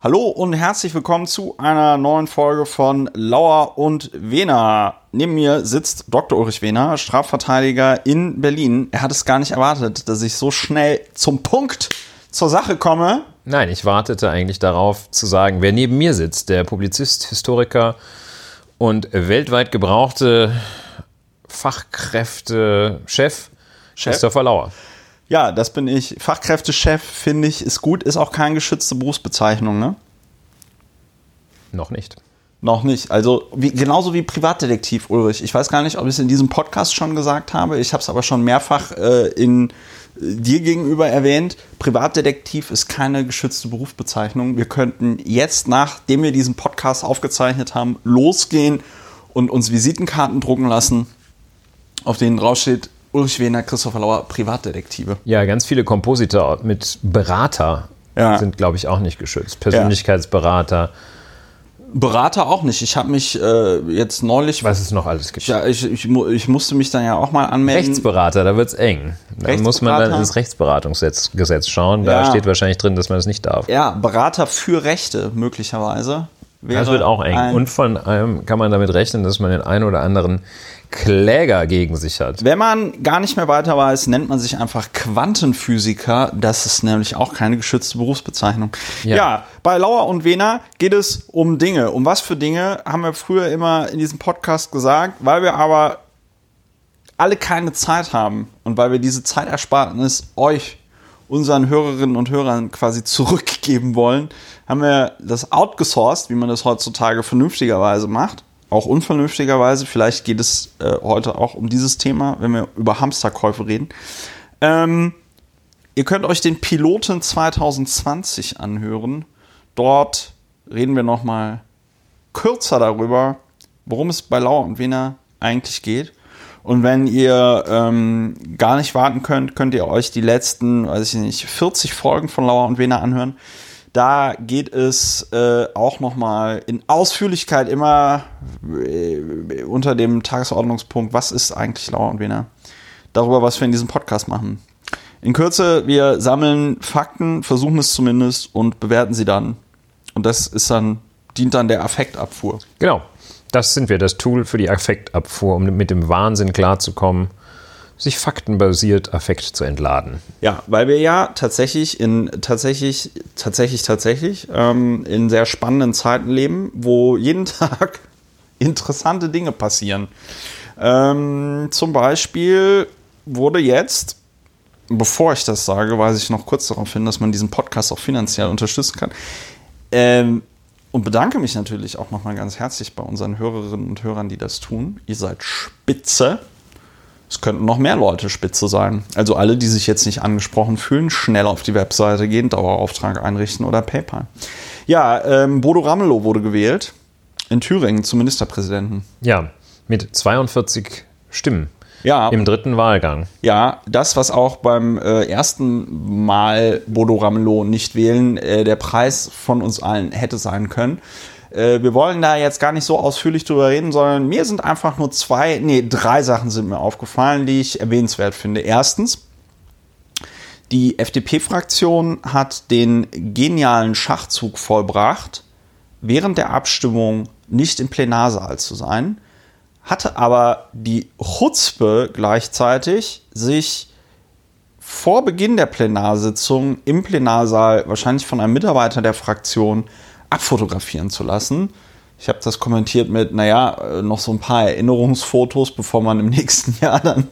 Hallo und herzlich willkommen zu einer neuen Folge von Lauer und Wehner. Neben mir sitzt Dr. Ulrich Wehner, Strafverteidiger in Berlin. Er hat es gar nicht erwartet, dass ich so schnell zum Punkt zur Sache komme. Nein, ich wartete eigentlich darauf zu sagen, wer neben mir sitzt. Der Publizist, Historiker und weltweit gebrauchte Fachkräftechef Christopher Lauer. Ja, das bin ich. Fachkräftechef finde ich ist gut, ist auch keine geschützte Berufsbezeichnung, ne? Noch nicht. Noch nicht. Also wie, genauso wie Privatdetektiv Ulrich. Ich weiß gar nicht, ob ich es in diesem Podcast schon gesagt habe. Ich habe es aber schon mehrfach äh, in äh, dir gegenüber erwähnt. Privatdetektiv ist keine geschützte Berufsbezeichnung. Wir könnten jetzt, nachdem wir diesen Podcast aufgezeichnet haben, losgehen und uns Visitenkarten drucken lassen, auf denen draufsteht Ulrich Wehner, Christopher Lauer, Privatdetektive. Ja, ganz viele Kompositor mit Berater Ja. sind, glaube ich, auch nicht geschützt. Persönlichkeitsberater, Berater auch nicht. Ich habe mich äh, jetzt neulich. was es noch alles gibt. Ja, ich, ich, ich musste mich dann ja auch mal anmelden. Rechtsberater, da wird es eng. Da muss man dann ins Rechtsberatungsgesetz Gesetz schauen. Da Ja. steht wahrscheinlich drin, dass man das nicht darf. Ja, Berater für Rechte möglicherweise. Das wird auch eng. Und von allem kann man damit rechnen, dass man den einen oder anderen Kläger gegen sich hat. wenn man gar nicht mehr weiter weiß, nennt man sich einfach Quantenphysiker. Das ist nämlich auch keine geschützte Berufsbezeichnung. Ja, Ja. bei Lauer und Wehner geht es um Dinge. Um was für Dinge haben wir früher immer in diesem Podcast gesagt, weil wir aber alle keine Zeit haben und weil wir diese Zeitersparnis euch, unseren Hörerinnen und Hörern quasi zurückgeben wollen, haben wir das outgesourced, wie man das heutzutage vernünftigerweise macht. Auch unvernünftigerweise. Vielleicht geht es äh, heute auch um dieses Thema, wenn wir über Hamsterkäufe reden. Ähm, ihr könnt euch den Piloten 2020 anhören. Dort reden wir noch mal kürzer darüber, worum es bei Lauer und Wiener eigentlich geht. Und wenn ihr ähm, gar nicht warten könnt, könnt ihr euch die letzten, weiß ich nicht, 40 Folgen von Lauer und Wiener anhören. Da geht es äh, auch nochmal in Ausführlichkeit immer äh, unter dem Tagesordnungspunkt, was ist eigentlich Lauer und Wiener? Darüber, was wir in diesem Podcast machen. In Kürze, wir sammeln Fakten, versuchen es zumindest und bewerten sie dann. Und das ist dann, dient dann der Affektabfuhr. Genau. Das sind wir, das Tool für die Affektabfuhr, um mit dem Wahnsinn klarzukommen, sich faktenbasiert Affekt zu entladen. Ja, weil wir ja tatsächlich in tatsächlich, tatsächlich, tatsächlich ähm, in sehr spannenden Zeiten leben, wo jeden Tag interessante Dinge passieren. Ähm, zum Beispiel wurde jetzt, bevor ich das sage, weise ich noch kurz darauf hin, dass man diesen Podcast auch finanziell unterstützen kann. Ähm, und bedanke mich natürlich auch nochmal ganz herzlich bei unseren Hörerinnen und Hörern, die das tun. Ihr seid spitze. Es könnten noch mehr Leute spitze sein. Also alle, die sich jetzt nicht angesprochen fühlen, schnell auf die Webseite gehen, Dauerauftrag einrichten oder PayPal. Ja, ähm, Bodo Ramelow wurde gewählt in Thüringen zum Ministerpräsidenten. Ja, mit 42 Stimmen Ja, im dritten Wahlgang. ja, das, was auch beim äh, ersten Mal Bodo Ramelow nicht wählen, äh, der Preis von uns allen hätte sein können. Äh, wir wollen da jetzt gar nicht so ausführlich drüber reden, sondern mir sind einfach nur zwei, nee, drei Sachen sind mir aufgefallen, die ich erwähnenswert finde. Erstens, die FDP-Fraktion hat den genialen Schachzug vollbracht, während der Abstimmung nicht im Plenarsaal zu sein, hatte aber die Chutzpe gleichzeitig, sich vor Beginn der Plenarsitzung im Plenarsaal wahrscheinlich von einem Mitarbeiter der Fraktion abfotografieren zu lassen. Ich habe das kommentiert mit, naja, äh, noch so ein paar Erinnerungsfotos, bevor man im nächsten Jahr dann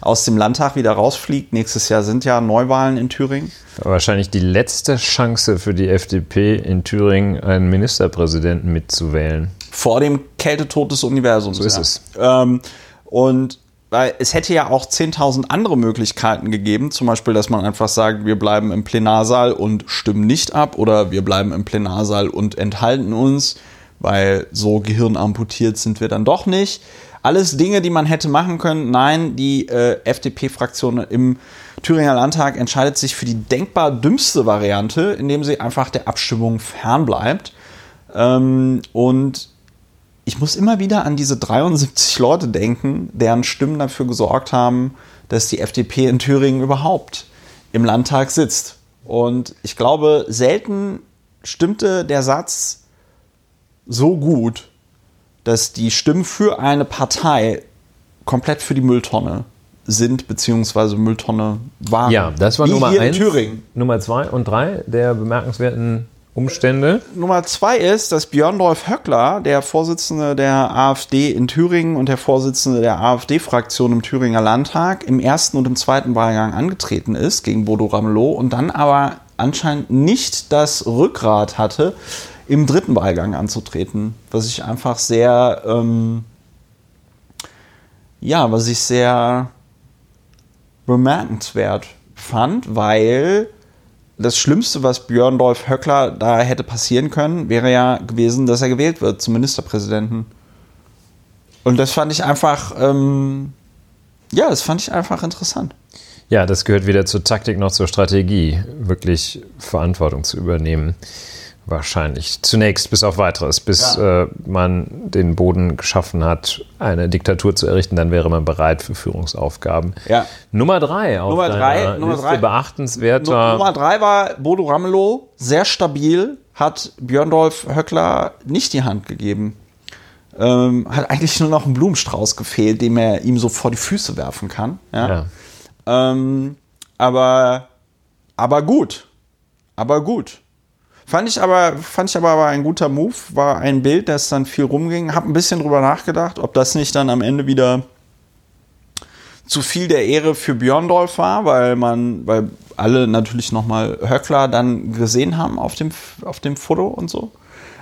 aus dem Landtag wieder rausfliegt. Nächstes Jahr sind ja Neuwahlen in Thüringen. Wahrscheinlich die letzte Chance für die FDP in Thüringen, einen Ministerpräsidenten mitzuwählen. vor dem Kältetod des Universums. So ist ja. es. Ähm, und weil es hätte ja auch 10.000 andere Möglichkeiten gegeben, zum Beispiel, dass man einfach sagt, wir bleiben im Plenarsaal und stimmen nicht ab oder wir bleiben im Plenarsaal und enthalten uns, weil so gehirnamputiert sind wir dann doch nicht. Alles Dinge, die man hätte machen können. Nein, die äh, FDP-Fraktion im Thüringer Landtag entscheidet sich für die denkbar dümmste Variante, indem sie einfach der Abstimmung fernbleibt. Ähm, und ich muss immer wieder an diese 73 Leute denken, deren Stimmen dafür gesorgt haben, dass die FDP in Thüringen überhaupt im Landtag sitzt. Und ich glaube, selten stimmte der Satz so gut, dass die Stimmen für eine Partei komplett für die Mülltonne sind, beziehungsweise Mülltonne waren. Ja, das war Wie Nummer eins. in Thüringen. Nummer zwei und drei der bemerkenswerten Umstände. Nummer zwei ist, dass Björndorf Höckler, der Vorsitzende der AfD in Thüringen und der Vorsitzende der AfD-Fraktion im Thüringer Landtag, im ersten und im zweiten Wahlgang angetreten ist gegen Bodo Ramelow und dann aber anscheinend nicht das Rückgrat hatte, im dritten Wahlgang anzutreten. Was ich einfach sehr, ähm, ja, was ich sehr bemerkenswert fand, weil das Schlimmste, was Björndorf Höckler da hätte passieren können, wäre ja gewesen, dass er gewählt wird zum Ministerpräsidenten. Und das fand ich einfach, ähm, ja, das fand ich einfach interessant. Ja, das gehört weder zur Taktik noch zur Strategie, wirklich Verantwortung zu übernehmen. Wahrscheinlich. Zunächst bis auf weiteres, bis Ja. äh, man den Boden geschaffen hat, eine Diktatur zu errichten, dann wäre man bereit für Führungsaufgaben. Ja. Nummer drei auf Nummer drei, Nummer drei. beachtenswerter. Nummer drei war Bodo Ramelow, sehr stabil, hat Björndorf Höckler nicht die Hand gegeben. Ähm, hat eigentlich nur noch einen Blumenstrauß gefehlt, den er ihm so vor die Füße werfen kann. Ja. ja. Ähm, aber, aber gut. Aber gut. Fand ich aber, fand ich aber, aber ein guter Move, war ein Bild, das dann viel rumging. Hab ein bisschen drüber nachgedacht, ob das nicht dann am Ende wieder zu viel der Ehre für Björndorf war, weil man, weil alle natürlich nochmal Höckler dann gesehen haben auf dem, auf dem Foto und so.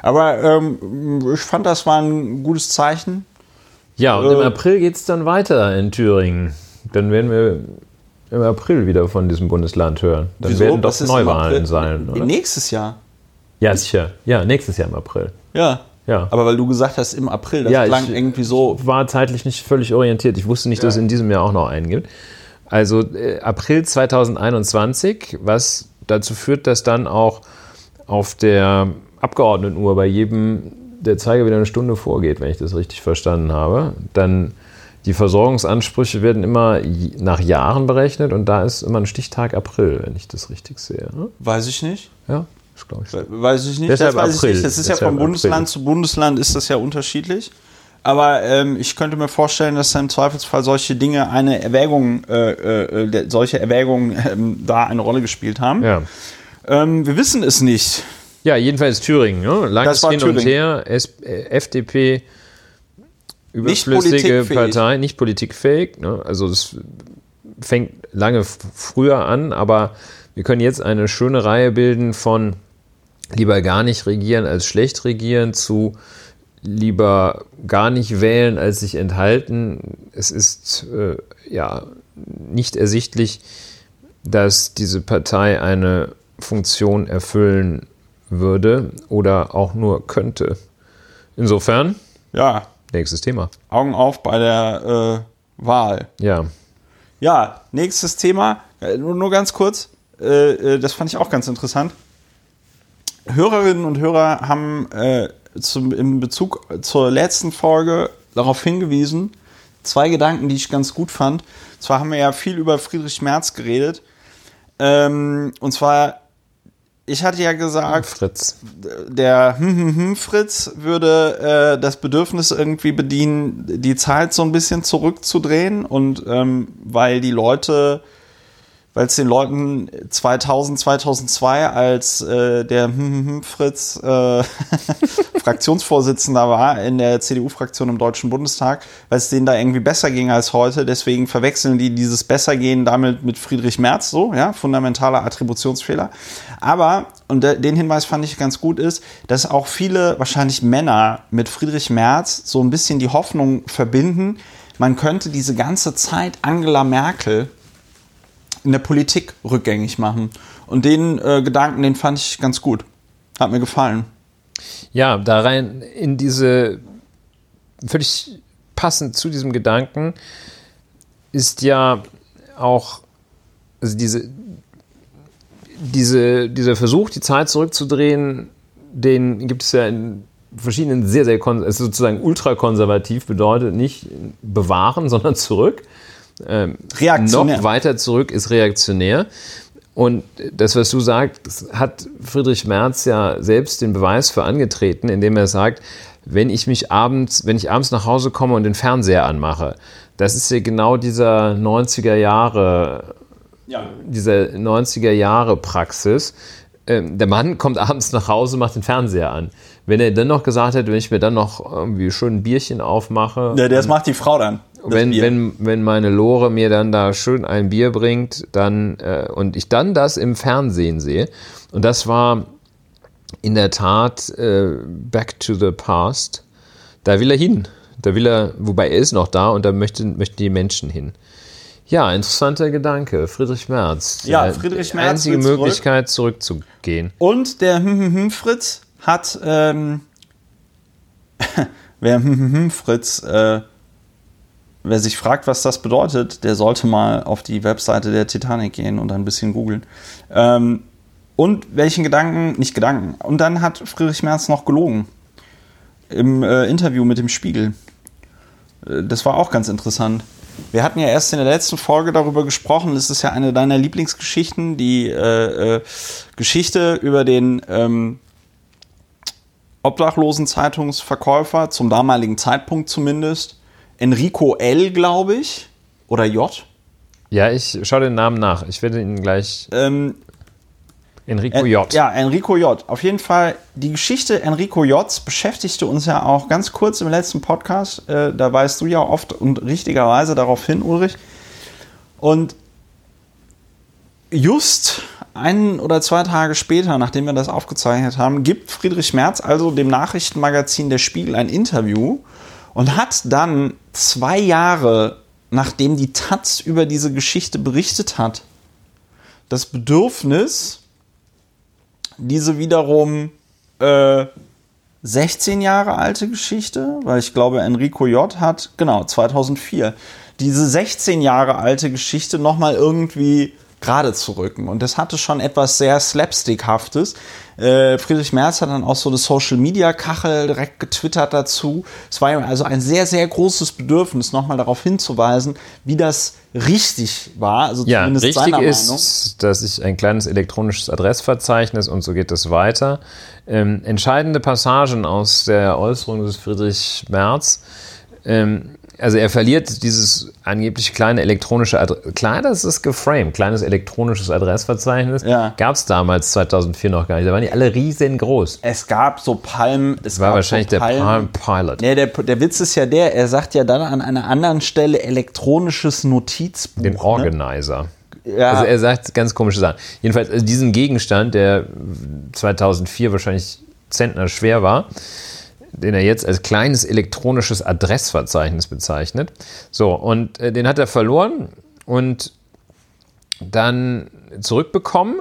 Aber ähm, ich fand, das war ein gutes Zeichen. Ja, und im Äh. April geht es dann weiter in Thüringen. Dann werden wir im April wieder von diesem Bundesland hören. Dann Wieso? werden doch im Neuwahlen sein, oder? Nächstes Jahr. Ja, sicher. Ja, nächstes Jahr im April. Ja. Ja. Aber weil du gesagt hast, im April, das Ja, ich- klang irgendwie so. war zeitlich nicht völlig orientiert. Ich wusste nicht, dass es in diesem Jahr auch noch einen gibt. Also äh, April 2021, was dazu führt, dass dann auch auf der Abgeordnetenuhr bei jedem der Zeiger wieder eine Stunde vorgeht, wenn ich das richtig verstanden habe. Dann die Versorgungsansprüche werden immer nach Jahren berechnet und da ist immer ein Stichtag April, wenn ich das richtig sehe. ne? Weiß ich nicht. Ja, das glaube ich. so. Weiß ich nicht. Deshalb das weiß April. ich nicht. Das ist ja Deshalb von Bundesland April. zu Bundesland ist das ja unterschiedlich. Aber ähm, ich könnte mir vorstellen, dass da im Zweifelsfall solche Dinge eine Erwägung, äh, äh, der- solche Erwägungen ähm, da eine Rolle gespielt haben. Ja. Ähm, wir wissen es nicht. Ja, jedenfalls Thüringen. Ne? Langes Hin und Thüringen. her. S äh, FDP, Nicht überflüssige politikfähig. Partei, nicht politikfähig. Ne? Also es fängt lange früher an, aber wir können jetzt eine schöne Reihe bilden von lieber gar nicht regieren als schlecht regieren zu lieber gar nicht wählen als sich enthalten. Es ist äh, ja nicht ersichtlich, dass diese Partei eine Funktion erfüllen würde oder auch nur könnte. Insofern, Ja, nächstes Thema. Augen auf bei der äh, Wahl. Ja. Ja, nächstes Thema. Äh, Nur, nur ganz kurz. Äh, äh, das fand ich auch ganz interessant. Hörerinnen und Hörer haben äh, zum, in Bezug zur letzten Folge darauf hingewiesen, zwei Gedanken, die ich ganz gut fand. Zwar haben wir ja viel über Friedrich Merz geredet. Ähm, und zwar, ich hatte ja gesagt, Fritz. der hm, hm, hm, Fritz würde äh, das Bedürfnis irgendwie bedienen, die Zeit so ein bisschen zurückzudrehen und ähm, weil die Leute, weil es den Leuten 2000, 2002, als äh, der hm, hm, hm, Fritz äh, Fraktionsvorsitzender war in der CDU-Fraktion im Deutschen Bundestag, weil es denen da irgendwie besser ging als heute. Deswegen verwechseln die dieses Bessergehen damit mit Friedrich Merz, so, ja, fundamentaler Attributionsfehler. Aber, und de- den Hinweis fand ich ganz gut, ist, dass auch viele, wahrscheinlich Männer, mit Friedrich Merz so ein bisschen die Hoffnung verbinden, man könnte diese ganze Zeit Angela Merkel in der Politik rückgängig machen. Und den äh, Gedanken, den fand ich ganz gut. Hat mir gefallen. Ja, da rein in diese, völlig passend zu diesem Gedanken, ist ja auch, also diese, diese, dieser Versuch, die Zeit zurückzudrehen, den gibt es ja in verschiedenen sehr, sehr, kon- also sozusagen ultrakonservativ bedeutet nicht bewahren, sondern zurück. Ähm, Reaktionär. Noch weiter zurück ist reaktionär. Und das, was du sagst, hat Friedrich Merz ja selbst den Beweis für angetreten, indem er sagt, wenn ich mich abends, wenn ich abends nach Hause komme und den Fernseher anmache, das ist ja genau dieser 90er Jahre, ja. diese 90er Jahre Praxis. Ähm, der Mann kommt abends nach Hause, macht den Fernseher an. Wenn er dann noch gesagt hätte, wenn ich mir dann noch irgendwie schön ein Bierchen aufmache. Ja, das macht die Frau dann. Wenn, wenn, wenn meine Lore mir dann da schön ein Bier bringt, dann äh, und ich dann das im Fernsehen sehe. Und das war in der Tat äh, Back to the Past. Da will er hin. Da will er, wobei er ist noch da und da möchten, möchten die Menschen hin. Ja, interessanter Gedanke. Friedrich Merz. Ja, Friedrich Merz. Einzige Möglichkeit, zurück. zurückzugehen. Und der hm, hm, hm Fritz hat, ähm, wer hm, hm, hm Fritz, äh, wer sich fragt, was das bedeutet, der sollte mal auf die Webseite der Titanic gehen und ein bisschen googeln. Ähm, und welchen Gedanken, nicht Gedanken. Und dann hat Friedrich Merz noch gelogen. Im äh, Interview mit dem Spiegel. Äh, das war auch ganz interessant. Wir hatten ja erst in der letzten Folge darüber gesprochen. Das ist ja eine deiner Lieblingsgeschichten, die äh, äh, Geschichte über den ähm, Obdachlosen-Zeitungsverkäufer, zum damaligen Zeitpunkt zumindest. Enrico L., glaube ich. Oder J. Ja, ich schaue den Namen nach. Ich werde ihn gleich. Ähm, Enrico J. Ja, Enrico J. Auf jeden Fall, die Geschichte Enrico J. beschäftigte uns ja auch ganz kurz im letzten Podcast. Äh, da weist du ja oft und richtigerweise darauf hin, Ulrich. Und just ein oder zwei Tage später, nachdem wir das aufgezeichnet haben, gibt Friedrich Merz also dem Nachrichtenmagazin Der Spiegel ein Interview und hat dann zwei Jahre, nachdem die Taz über diese Geschichte berichtet hat, das Bedürfnis, diese wiederum äh, 16 Jahre alte Geschichte, weil ich glaube, Enrico J. hat, genau, 2004, diese 16 Jahre alte Geschichte nochmal irgendwie gerade zu rücken. Und das hatte schon etwas sehr Slapstickhaftes. Äh, Friedrich Merz hat dann auch so eine Social-Media-Kachel direkt getwittert dazu. Es war also ein sehr, sehr großes Bedürfnis, nochmal darauf hinzuweisen, wie das richtig war. Also ja, zumindest richtig seiner ist, Meinung. dass ich ein kleines elektronisches Adressverzeichnis und so geht es weiter. Ähm, entscheidende Passagen aus der Äußerung des Friedrich Merz. Ähm, also er verliert dieses angeblich kleine elektronische Adress. Klar, das ist geframed, kleines elektronisches Adressverzeichnis. Ja. Gab es damals 2004 noch gar nicht. Da waren die alle riesengroß. Es gab so Palm. Es war wahrscheinlich so Palm, der Palm Pilot. Nee, der, der Witz ist ja der, er sagt ja dann an einer anderen Stelle elektronisches Notizbuch. Den ne? Organizer. Ne? Ja. Also er sagt ganz komische Sachen. Jedenfalls also diesen Gegenstand, der 2004 wahrscheinlich Zentner schwer war, den er jetzt als kleines elektronisches Adressverzeichnis bezeichnet. So, und äh, den hat er verloren und dann zurückbekommen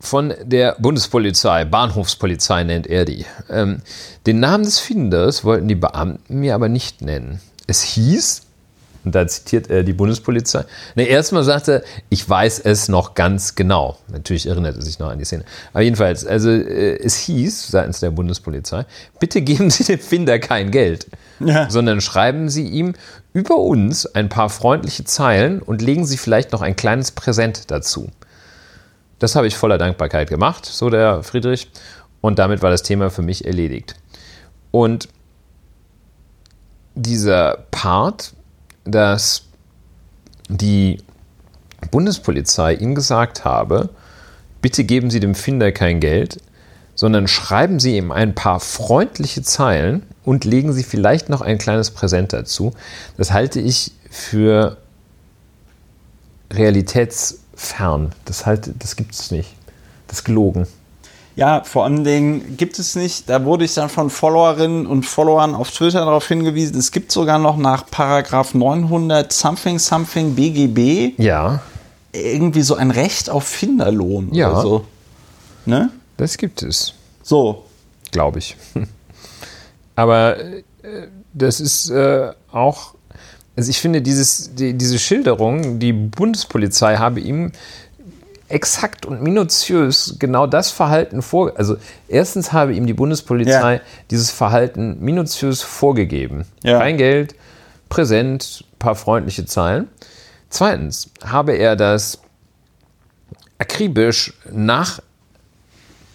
von der Bundespolizei, Bahnhofspolizei nennt er die. Ähm, den Namen des Finders wollten die Beamten mir aber nicht nennen. Es hieß, und da zitiert er die Bundespolizei. Ne, erstmal sagt er, ich weiß es noch ganz genau. Natürlich erinnert er sich noch an die Szene. Aber jedenfalls, also äh, es hieß seitens der Bundespolizei, bitte geben Sie dem Finder kein Geld, ja. sondern schreiben Sie ihm über uns ein paar freundliche Zeilen und legen Sie vielleicht noch ein kleines Präsent dazu. Das habe ich voller Dankbarkeit gemacht, so der Friedrich. Und damit war das Thema für mich erledigt. Und dieser Part dass die Bundespolizei ihm gesagt habe, bitte geben Sie dem Finder kein Geld, sondern schreiben Sie ihm ein paar freundliche Zeilen und legen Sie vielleicht noch ein kleines Präsent dazu. Das halte ich für realitätsfern. Das, halt, das gibt es nicht. Das ist gelogen. Ja, vor allen Dingen gibt es nicht, da wurde ich dann von Followerinnen und Followern auf Twitter darauf hingewiesen, es gibt sogar noch nach Paragraph 900 something something BGB ja. irgendwie so ein Recht auf Finderlohn ja. oder so. Ne? Das gibt es. So. Glaube ich. Aber äh, das ist äh, auch, also ich finde, dieses, die, diese Schilderung, die Bundespolizei habe ihm exakt und minutiös genau das Verhalten vor. Also erstens habe ihm die Bundespolizei ja. dieses Verhalten minutiös vorgegeben. Ja. Kein Geld, präsent, paar freundliche Zeilen. Zweitens habe er das akribisch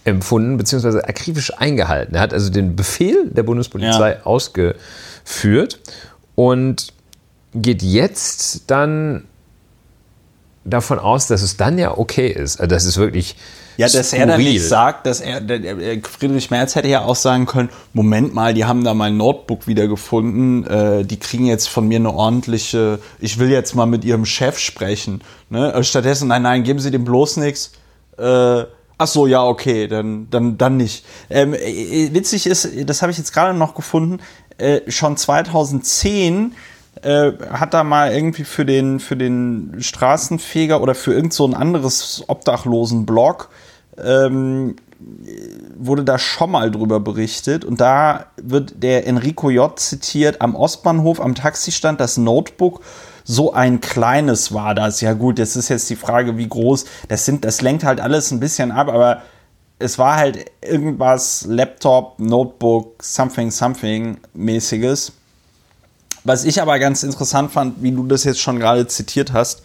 nachempfunden bzw. akribisch eingehalten. Er hat also den Befehl der Bundespolizei Ja. ausgeführt und geht jetzt dann davon aus, dass es dann ja okay ist. Also das ist wirklich Ja, dass er dann skurril. nicht sagt, dass er, Friedrich Merz hätte ja auch sagen können, Moment mal, die haben da mein Notebook wiedergefunden, äh, die kriegen jetzt von mir eine ordentliche, ich will jetzt mal mit ihrem Chef sprechen. Ne? Äh, Stattdessen, nein, nein, geben Sie dem bloß nichts. Äh, ach so, ja, okay, dann, dann, dann nicht. Ähm, äh, witzig ist, das habe ich jetzt gerade noch gefunden, äh, schon 2010 äh, hat da mal irgendwie für den, für den Straßenfeger oder für irgend so ein anderes Obdachlosenblog ähm, wurde da schon mal drüber berichtet und da wird der Enrico J. zitiert, am Ostbahnhof am Taxistand das Notebook so ein kleines war das. Ja gut, das ist jetzt die Frage, wie groß. Das sind, das lenkt halt alles ein bisschen ab, aber es war halt irgendwas Laptop, Notebook, something, something mäßiges. Was ich aber ganz interessant fand, wie du das jetzt schon gerade zitiert hast,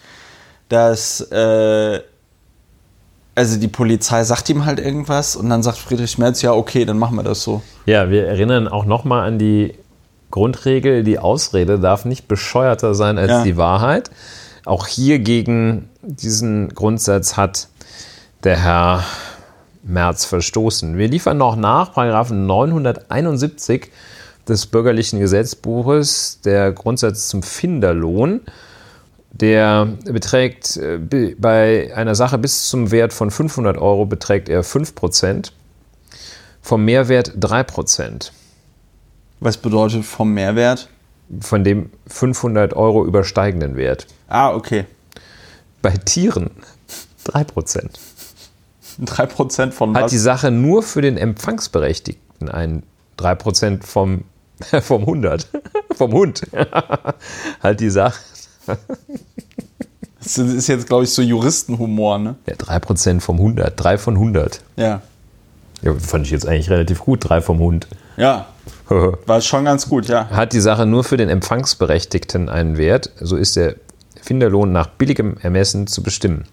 dass äh, also die Polizei sagt ihm halt irgendwas und dann sagt Friedrich Merz, ja, okay, dann machen wir das so. Ja, wir erinnern auch nochmal an die Grundregel, die Ausrede darf nicht bescheuerter sein als Ja. die Wahrheit. Auch hier gegen diesen Grundsatz hat der Herr Merz verstoßen. Wir liefern noch nach, Paragraphen 971 des bürgerlichen Gesetzbuches, der Grundsatz zum Finderlohn. Der beträgt äh, bei einer Sache bis zum Wert von 500 Euro beträgt er 5%, vom Mehrwert 3%, Was bedeutet vom Mehrwert? von dem 500 Euro übersteigenden Wert. Ah, okay. Bei Tieren 3%. 3% von Hat was? die Sache nur für den Empfangsberechtigten ein 3% vom, vom 100, vom Hund. halt die Sache. Das ist jetzt, glaube ich, so Juristenhumor, ne? Ja, 3% vom 100, 3 von 100. Ja. Ja, fand ich jetzt eigentlich relativ gut, 3 vom Hund. Ja, war schon ganz gut, ja. Hat die Sache nur für den Empfangsberechtigten einen Wert, so ist der Finderlohn nach billigem Ermessen zu bestimmen.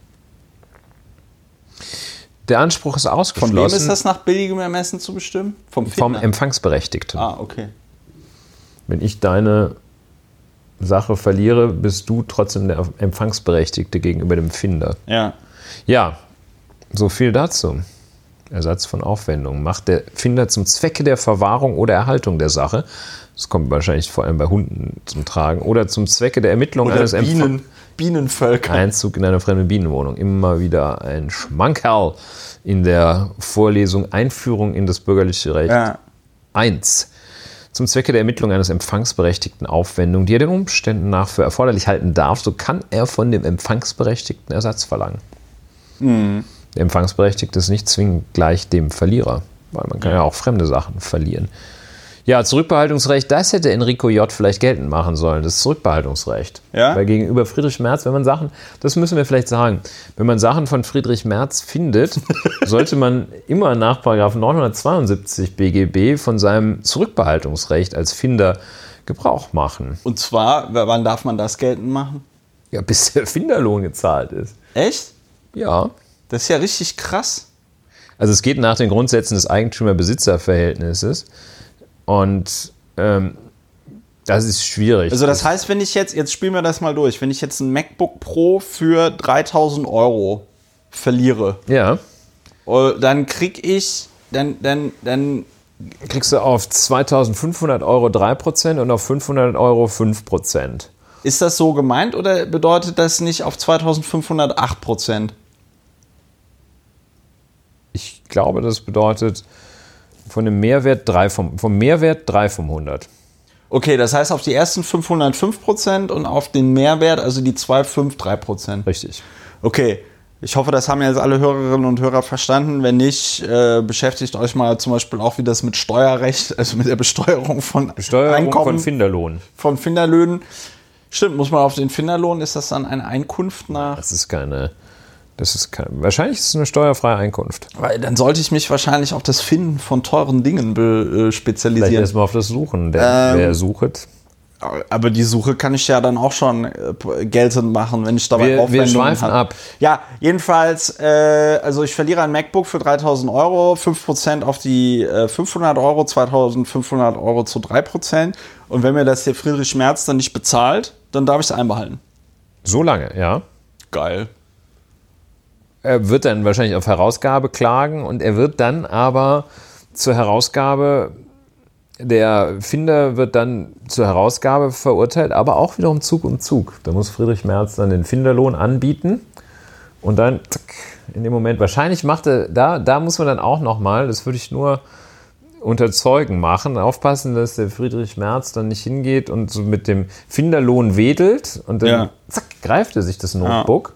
Der Anspruch ist Von ausgeschlossen. wem ist das nach billigem Ermessen zu bestimmen? Vom Vom? Empfangsberechtigten. Ah, okay. Wenn ich deine Sache verliere, bist du trotzdem der Empfangsberechtigte gegenüber dem Finder. Ja. Ja, so viel dazu. Ersatz von Aufwendungen. Macht der Finder zum Zwecke der Verwahrung oder Erhaltung der Sache. Das kommt wahrscheinlich vor allem bei Hunden zum Tragen. Oder zum Zwecke der Ermittlung Oder eines Bienen, Bienenvölker. Einzug in eine fremde Bienenwohnung. Immer wieder ein Schmankerl in der Vorlesung Einführung in das bürgerliche Recht. Ja. 1. Zum Zwecke der Ermittlung eines Empfangsberechtigten Aufwendung, die er den Umständen nach für erforderlich halten darf, so kann er von dem Empfangsberechtigten Ersatz verlangen. Der Empfangsberechtigte ist nicht zwingend gleich dem Verlierer, weil man kann ja auch fremde Sachen verlieren. Ja, Zurückbehaltungsrecht, das hätte Enrico J. vielleicht geltend machen sollen, das Zurückbehaltungsrecht. Ja? Weil gegenüber Friedrich Merz, wenn man Sachen, das müssen wir vielleicht sagen, wenn man Sachen von Friedrich Merz findet, sollte man immer nach Paragraph 972 BGB von seinem Zurückbehaltungsrecht als Finder Gebrauch machen. Und zwar, wann darf man das geltend machen? Ja, bis der Finderlohn gezahlt ist. Echt? Ja. Das ist ja richtig krass. Also es geht nach den Grundsätzen des Eigentümer-Besitzer-Verhältnisses. Und ähm, das ist schwierig. Also das heißt, wenn ich jetzt, jetzt spielen wir das mal durch, wenn ich jetzt ein MacBook Pro für 3000 Euro verliere, ja. äh, dann krieg ich, dann, dann, dann, Kriegst du auf 2500 Euro 3% und auf 500 Euro 5%. ist das so gemeint oder bedeutet das nicht auf 2500 8 Prozent? Ich glaube, das bedeutet von dem Mehrwert 3 vom, vom Mehrwert 3 vom 100. Okay, das heißt auf die ersten 505 Prozent und auf den Mehrwert, also die 2,5, 3 Prozent. Richtig. Okay, ich hoffe, das haben jetzt alle Hörerinnen und Hörer verstanden. Wenn nicht, äh, beschäftigt euch mal zum Beispiel auch, wie das mit Steuerrecht, also mit der Besteuerung von Steuerung Einkommen von Finderlohn. von Finderlöhnen. Stimmt, muss man auf den Finderlohn, ist das dann eine Einkunft nach? Das ist keine. Das ist kein, wahrscheinlich ist es eine steuerfreie Einkunft. Weil dann sollte ich mich wahrscheinlich auf das Finden von teuren Dingen be, äh, Vielleicht spezialisieren. erstmal auf das Suchen. Der, Ähm, wer sucht, Aber die Suche kann ich ja dann auch schon äh, geltend machen, wenn ich dabei Wir, wir schweifen hab. ab. Ja, jedenfalls, äh, also ich verliere ein MacBook für 3000 Euro, 5% auf die äh, 500 Euro, 2500 Euro zu 3%. Und wenn mir das der Friedrich Merz dann nicht bezahlt, dann darf ich es einbehalten. So lange, ja. Geil. Er wird dann wahrscheinlich auf Herausgabe klagen und er wird dann aber zur Herausgabe, der Finder wird dann zur Herausgabe verurteilt, aber auch wiederum Zug um Zug. Da muss Friedrich Merz dann den Finderlohn anbieten und dann zack, in dem Moment, wahrscheinlich macht er, da, da muss man dann auch nochmal, das würde ich nur unter Zeugen machen, aufpassen, dass der Friedrich Merz dann nicht hingeht und so mit dem Finderlohn wedelt und dann Ja. zack, greift er sich das Notebook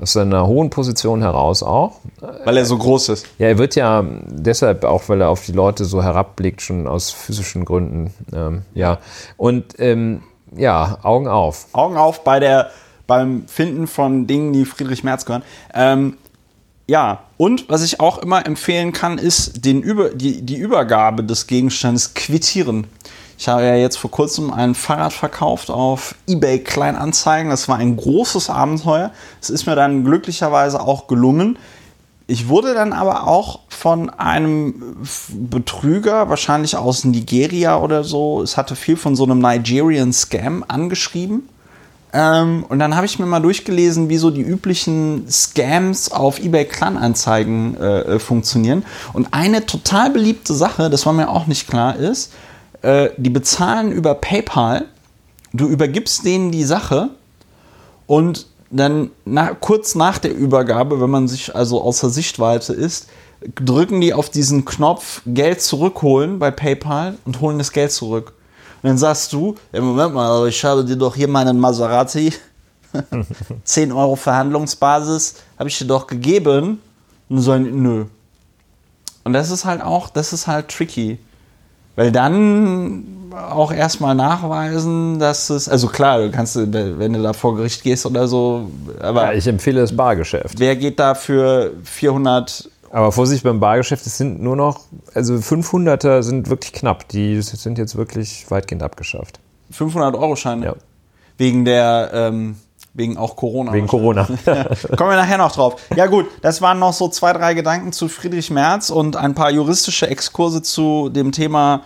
aus seiner hohen Position heraus auch. Weil er so groß ist. Ja, er wird ja deshalb auch, weil er auf die Leute so herabblickt, schon aus physischen Gründen. Ähm, ja, und ähm, ja, Augen auf. Augen auf bei der, beim Finden von Dingen, die Friedrich Merz gehören. Ähm, ja, und was ich auch immer empfehlen kann, ist den Über, die, die Übergabe des Gegenstandes quittieren. Ich habe ja jetzt vor kurzem ein Fahrrad verkauft auf eBay Kleinanzeigen. Das war ein großes Abenteuer. Es ist mir dann glücklicherweise auch gelungen. Ich wurde dann aber auch von einem Betrüger, wahrscheinlich aus Nigeria oder so, es hatte viel von so einem Nigerian Scam angeschrieben. Ähm, und dann habe ich mir mal durchgelesen, wie so die üblichen Scams auf eBay Kleinanzeigen äh, äh, funktionieren. Und eine total beliebte Sache, das war mir auch nicht klar, ist, äh, die bezahlen über PayPal. Du übergibst denen die Sache und dann na, kurz nach der Übergabe, wenn man sich also außer Sichtweite ist, drücken die auf diesen Knopf Geld zurückholen bei PayPal und holen das Geld zurück. Und dann sagst du, ja, Moment mal, ich habe dir doch hier meinen Maserati, 10 Euro Verhandlungsbasis, habe ich dir doch gegeben. Und sagen, die, nö. Und das ist halt auch, das ist halt tricky. Weil dann auch erstmal nachweisen, dass es, also klar, du kannst, wenn du da vor Gericht gehst oder so, aber Ja, ich empfehle das Bargeschäft. wer geht da für 400 Aber Vorsicht beim Bargeschäft, es sind nur noch, also 500er sind wirklich knapp. Die sind jetzt wirklich weitgehend abgeschafft. 500 Euro Scheine? Ja. Wegen der, ähm, wegen auch Corona. Wegen Corona. Kommen wir nachher noch drauf. Ja gut, das waren noch so zwei, drei Gedanken zu Friedrich Merz und ein paar juristische Exkurse zu dem Thema,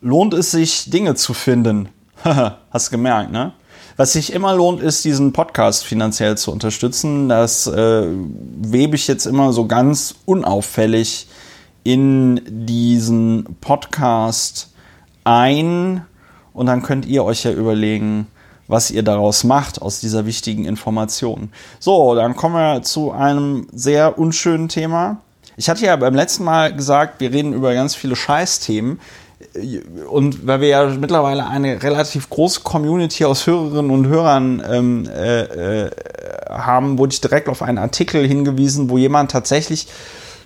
lohnt es sich, Dinge zu finden? Hast gemerkt, ne? Was sich immer lohnt, ist, diesen Podcast finanziell zu unterstützen. Das äh, webe ich jetzt immer so ganz unauffällig in diesen Podcast ein. Und dann könnt ihr euch ja überlegen, was ihr daraus macht aus dieser wichtigen Information. So, dann kommen wir zu einem sehr unschönen Thema. Ich hatte ja beim letzten Mal gesagt, wir reden über ganz viele Scheißthemen. Und weil wir ja mittlerweile eine relativ große Community aus Hörerinnen und Hörern ähm, äh, äh, haben, wurde ich direkt auf einen Artikel hingewiesen, wo jemand tatsächlich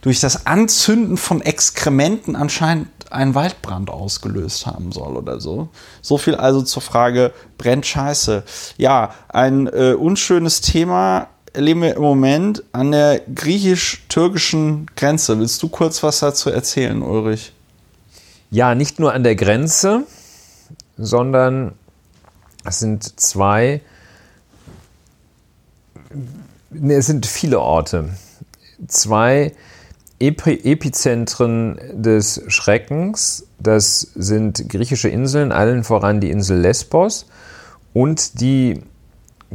durch das Anzünden von Exkrementen anscheinend einen Waldbrand ausgelöst haben soll oder so. So viel also zur Frage, brennt Scheiße. Ja, ein äh, unschönes Thema erleben wir im Moment an der griechisch-türkischen Grenze. Willst du kurz was dazu erzählen, Ulrich? Ja, nicht nur an der Grenze, sondern es sind zwei, es sind viele Orte. Zwei Epizentren des Schreckens. Das sind griechische Inseln, allen voran die Insel Lesbos und die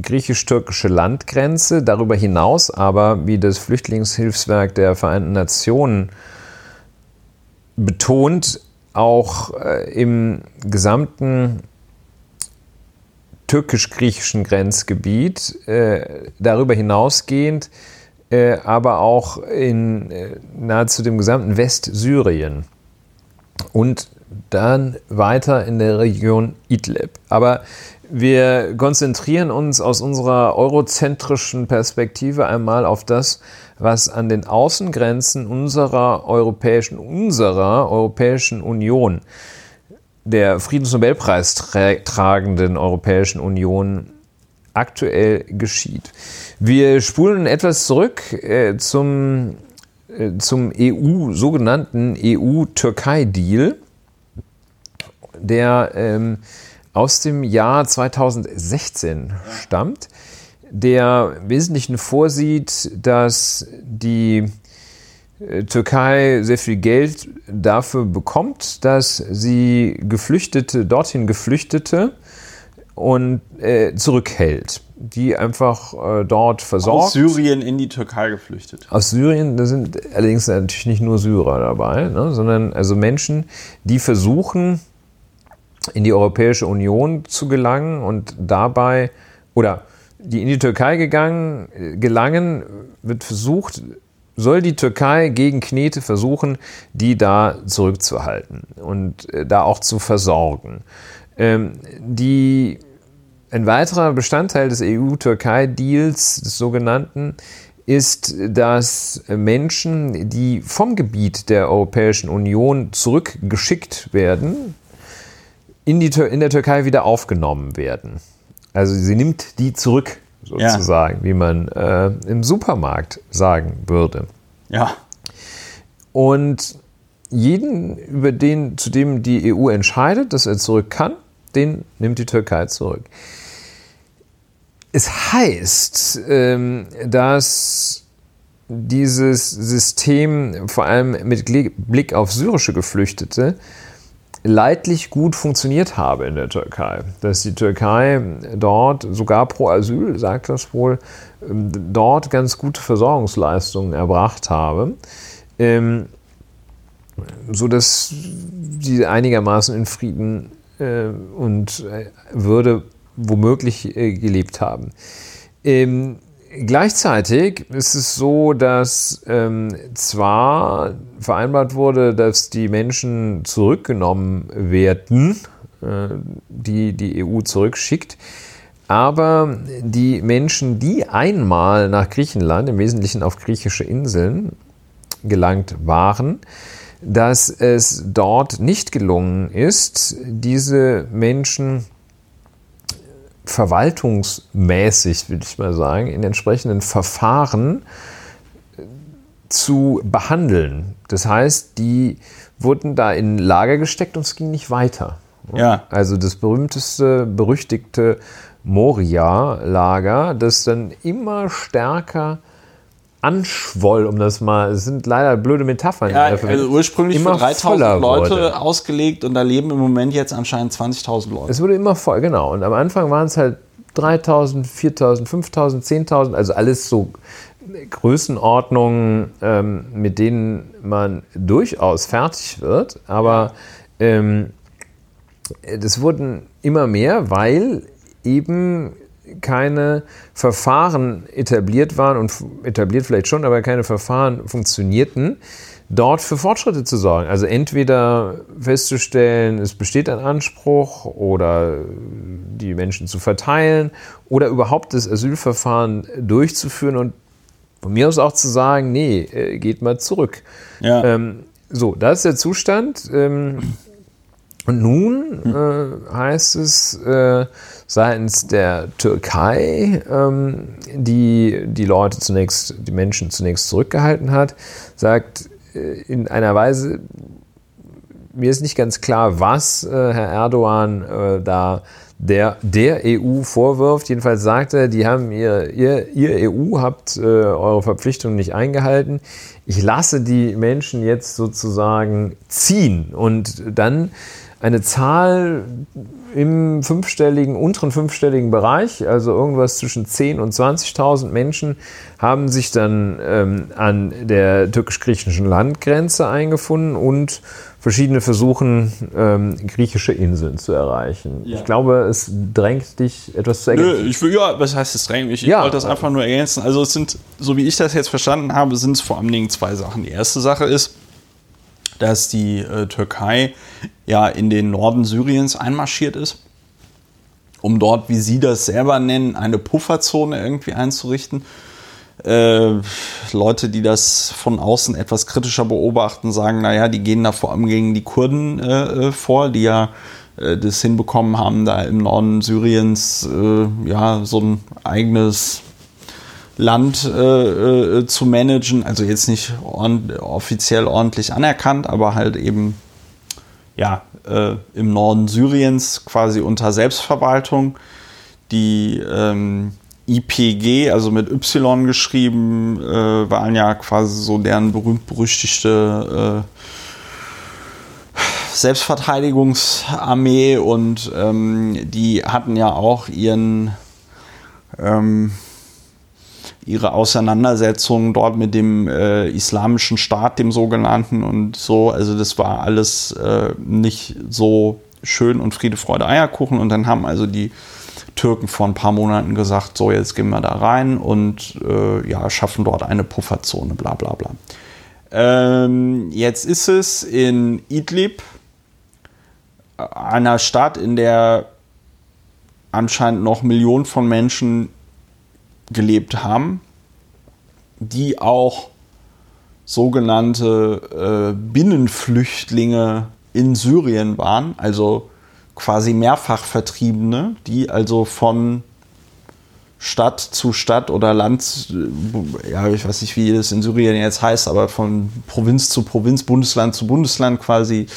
griechisch-türkische Landgrenze. Darüber hinaus aber, wie das Flüchtlingshilfswerk der Vereinten Nationen betont, auch äh, im gesamten türkisch-griechischen Grenzgebiet, äh, darüber hinausgehend, äh, aber auch in äh, nahezu dem gesamten Westsyrien und dann weiter in der Region Idlib. Aber wir konzentrieren uns aus unserer eurozentrischen Perspektive einmal auf das, was an den Außengrenzen unserer europäischen, unserer Europäischen Union, der Friedensnobelpreis tragenden Europäischen Union, aktuell geschieht. Wir spulen etwas zurück äh, zum, äh, zum EU, sogenannten EU-Türkei-Deal, der ähm, aus dem Jahr 2016 stammt, der im Wesentlichen vorsieht, dass die äh, Türkei sehr viel Geld dafür bekommt, dass sie Geflüchtete, dorthin Geflüchtete und äh, zurückhält, die einfach äh, dort versorgt. Aus Syrien in die Türkei geflüchtet. Aus Syrien, da sind allerdings natürlich nicht nur Syrer dabei, ne, sondern also Menschen, die versuchen, in die Europäische Union zu gelangen und dabei, oder die in die Türkei gegangen, gelangen, wird versucht, soll die Türkei gegen Knete versuchen, die da zurückzuhalten und äh, da auch zu versorgen. Ähm, die, ein weiterer Bestandteil des EU-Türkei-Deals, des sogenannten, ist, dass Menschen, die vom Gebiet der Europäischen Union zurückgeschickt werden, in, die, in der Türkei wieder aufgenommen werden. Also sie nimmt die zurück, sozusagen, ja. wie man äh, im Supermarkt sagen würde. Ja. Und jeden, über den, zu dem die EU entscheidet, dass er zurück kann, den nimmt die Türkei zurück. Es heißt, ähm, dass dieses System vor allem mit Blick auf syrische Geflüchtete leidlich gut funktioniert habe in der Türkei. Dass die Türkei dort sogar pro Asyl, sagt das wohl, ähm, dort ganz gute Versorgungsleistungen erbracht habe. Ähm, so dass sie einigermaßen in Frieden äh, und äh, Würde womöglich äh, gelebt haben. Ähm, Gleichzeitig ist es so, dass ähm, zwar vereinbart wurde, dass die Menschen zurückgenommen werden, äh, die die EU zurückschickt, aber die Menschen, die einmal nach Griechenland, im Wesentlichen auf griechische Inseln gelangt waren, dass es dort nicht gelungen ist, diese Menschen verwaltungsmäßig, würde ich mal sagen, in entsprechenden Verfahren äh, zu behandeln. Das heißt, die wurden da in Lager gesteckt und es ging nicht weiter. Ja. Also das berühmteste, berüchtigte Moria-Lager, das dann immer stärker anschwoll, um das mal, es sind leider blöde Metaphern. Ja, also ursprünglich immer für 3000 Leute wurde. ausgelegt und da leben im Moment jetzt anscheinend 20.000 Leute. Es wurde immer voll, genau. Und am Anfang waren es halt 3000, 4000, 5000, 10.000, also alles so Größenordnungen, ähm, mit denen man durchaus fertig wird. Aber ähm, das wurden immer mehr, weil eben keine Verfahren etabliert waren und etabliert vielleicht schon, aber keine Verfahren funktionierten, dort für Fortschritte zu sorgen. Also entweder festzustellen, es besteht ein Anspruch oder die Menschen zu verteilen oder überhaupt das Asylverfahren durchzuführen und von mir aus auch zu sagen, nee, äh, geht mal zurück. Ja. Ähm, so, das ist der Zustand. Ähm, und nun äh, heißt es äh, seitens der Türkei, ähm, die die Leute zunächst, die Menschen zunächst zurückgehalten hat, sagt äh, in einer Weise, mir ist nicht ganz klar, was äh, Herr Erdogan äh, da der, der EU vorwirft. Jedenfalls sagt er, die haben ihr, ihr, ihr EU habt äh, eure Verpflichtungen nicht eingehalten. Ich lasse die Menschen jetzt sozusagen ziehen und dann eine Zahl im fünfstelligen, unteren fünfstelligen Bereich, also irgendwas zwischen 10.000 und 20.000 Menschen, haben sich dann ähm, an der türkisch-griechischen Landgrenze eingefunden und verschiedene versuchen, ähm, griechische Inseln zu erreichen. Ja. Ich glaube, es drängt dich etwas zu ergänzen. Nö, ich will, ja, was heißt es drängt mich? Ich ja. wollte das einfach nur ergänzen. Also es sind, so wie ich das jetzt verstanden habe, sind es vor allen Dingen zwei Sachen. Die erste Sache ist, dass die äh, Türkei ja in den Norden Syriens einmarschiert ist, um dort, wie sie das selber nennen, eine Pufferzone irgendwie einzurichten. Äh, Leute, die das von außen etwas kritischer beobachten, sagen, naja, die gehen da vor allem gegen die Kurden äh, äh vor, die ja äh, das hinbekommen haben, da im Norden Syriens äh, ja so ein eigenes Land äh, äh, zu managen. Also jetzt nicht ordn offiziell ordentlich anerkannt, aber halt eben ja, äh, im Norden Syriens quasi unter Selbstverwaltung. Die ähm, IPG, also mit Y geschrieben, äh, waren ja quasi so deren berühmt-berüchtigte äh, Selbstverteidigungsarmee und ähm, die hatten ja auch ihren ähm, ihre Auseinandersetzungen dort mit dem äh, islamischen Staat, dem sogenannten und so. Also das war alles äh, nicht so schön und Friede, Freude, Eierkuchen. Und dann haben also die Türken vor ein paar Monaten gesagt, so jetzt gehen wir da rein und äh, ja, schaffen dort eine Pufferzone, bla bla bla. Ähm, jetzt ist es in Idlib, einer Stadt, in der anscheinend noch Millionen von Menschen gelebt haben, die auch sogenannte äh, Binnenflüchtlinge in Syrien waren, also quasi mehrfach Vertriebene, die also von Stadt zu Stadt oder Land, ja, ich weiß nicht, wie das in Syrien jetzt heißt, aber von Provinz zu Provinz, Bundesland zu Bundesland quasi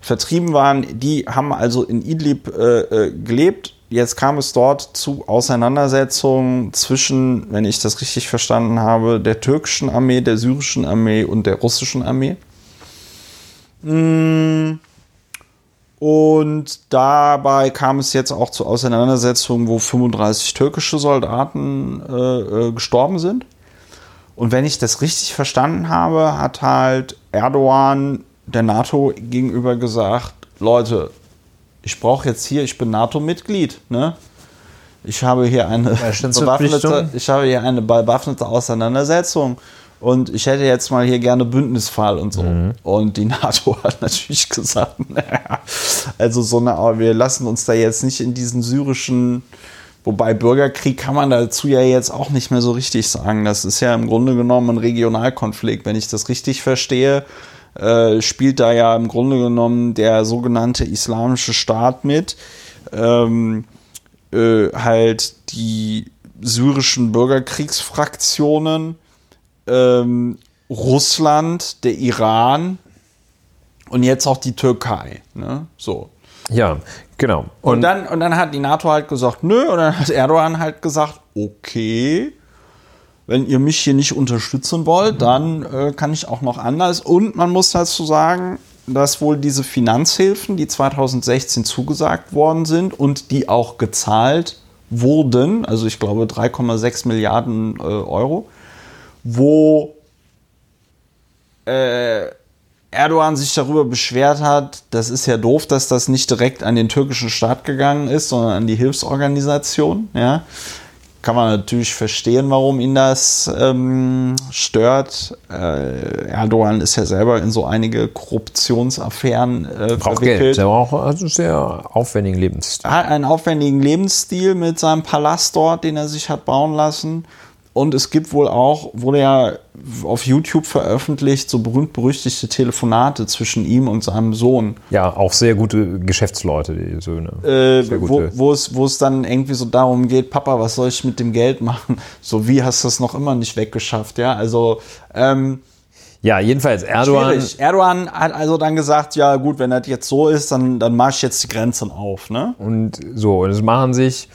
vertrieben waren. Die haben also in Idlib äh, äh gelebt jetzt kam es dort zu Auseinandersetzungen zwischen, wenn ich das richtig verstanden habe, der türkischen Armee, der syrischen Armee und der russischen Armee. Mm. Und dabei kam es jetzt auch zu Auseinandersetzungen, wo 35 türkische Soldaten äh, äh, gestorben sind. Und wenn ich das richtig verstanden habe, hat halt Erdogan der NATO gegenüber gesagt, Leute, ich brauche jetzt hier, ich bin NATO-Mitglied, ne? Ich habe hier eine bewaffnete, ich habe hier eine bewaffnete Auseinandersetzung und ich hätte jetzt mal hier gerne Bündnisfall und so. Mhm. Und die NATO hat natürlich gesagt, naja, also so eine, aber wir lassen uns da jetzt nicht in diesen syrischen, wobei Bürgerkrieg kann man dazu ja jetzt auch nicht mehr so richtig sagen. Das ist ja im Grunde genommen ein Regionalkonflikt, wenn ich das richtig verstehe äh, spielt da ja im Grunde genommen der sogenannte Islamische Staat mit. Ähm, äh, halt die syrischen Bürgerkriegsfraktionen, ähm, Russland, der Iran und jetzt auch die Türkei. Ne? So. Ja, genau. Und, und, dann, und dann hat die NATO halt gesagt, nö, und dann hat Erdogan halt gesagt, okay, wenn ihr mich hier nicht unterstützen wollt, dann äh, kann ich auch noch anders. Und man muss dazu sagen, dass wohl diese Finanzhilfen, die 2016 zugesagt worden sind und die auch gezahlt wurden, also ich glaube 3,6 Milliarden äh, Euro, wo äh, Erdogan sich darüber beschwert hat, das ist ja doof, dass das nicht direkt an den türkischen Staat gegangen ist, sondern an die Hilfsorganisation. Ja kann man natürlich verstehen, warum ihn das ähm, stört. Äh, Erdogan ist ja selber in so einige Korruptionsaffären äh, Braucht Geld. Der braucht also sehr aufwendigen Lebensstil. Er hat einen aufwendigen Lebensstil mit seinem Palast dort, den er sich hat bauen lassen. Und es gibt wohl auch, wurde ja auf YouTube veröffentlicht, so berühmt-berüchtigte Telefonate zwischen ihm und seinem Sohn. Ja, auch sehr gute Geschäftsleute, die Söhne. Äh, wo, wo, es, wo es dann irgendwie so darum geht, Papa, was soll ich mit dem Geld machen? So, wie hast du es noch immer nicht weggeschafft? Ja, also. Ähm, ja, jedenfalls Erdogan. Schwierig. Erdogan hat also dann gesagt, ja gut, wenn das jetzt so ist, dann, dann mache ich jetzt die Grenzen auf. Ne? Und so, und es machen sich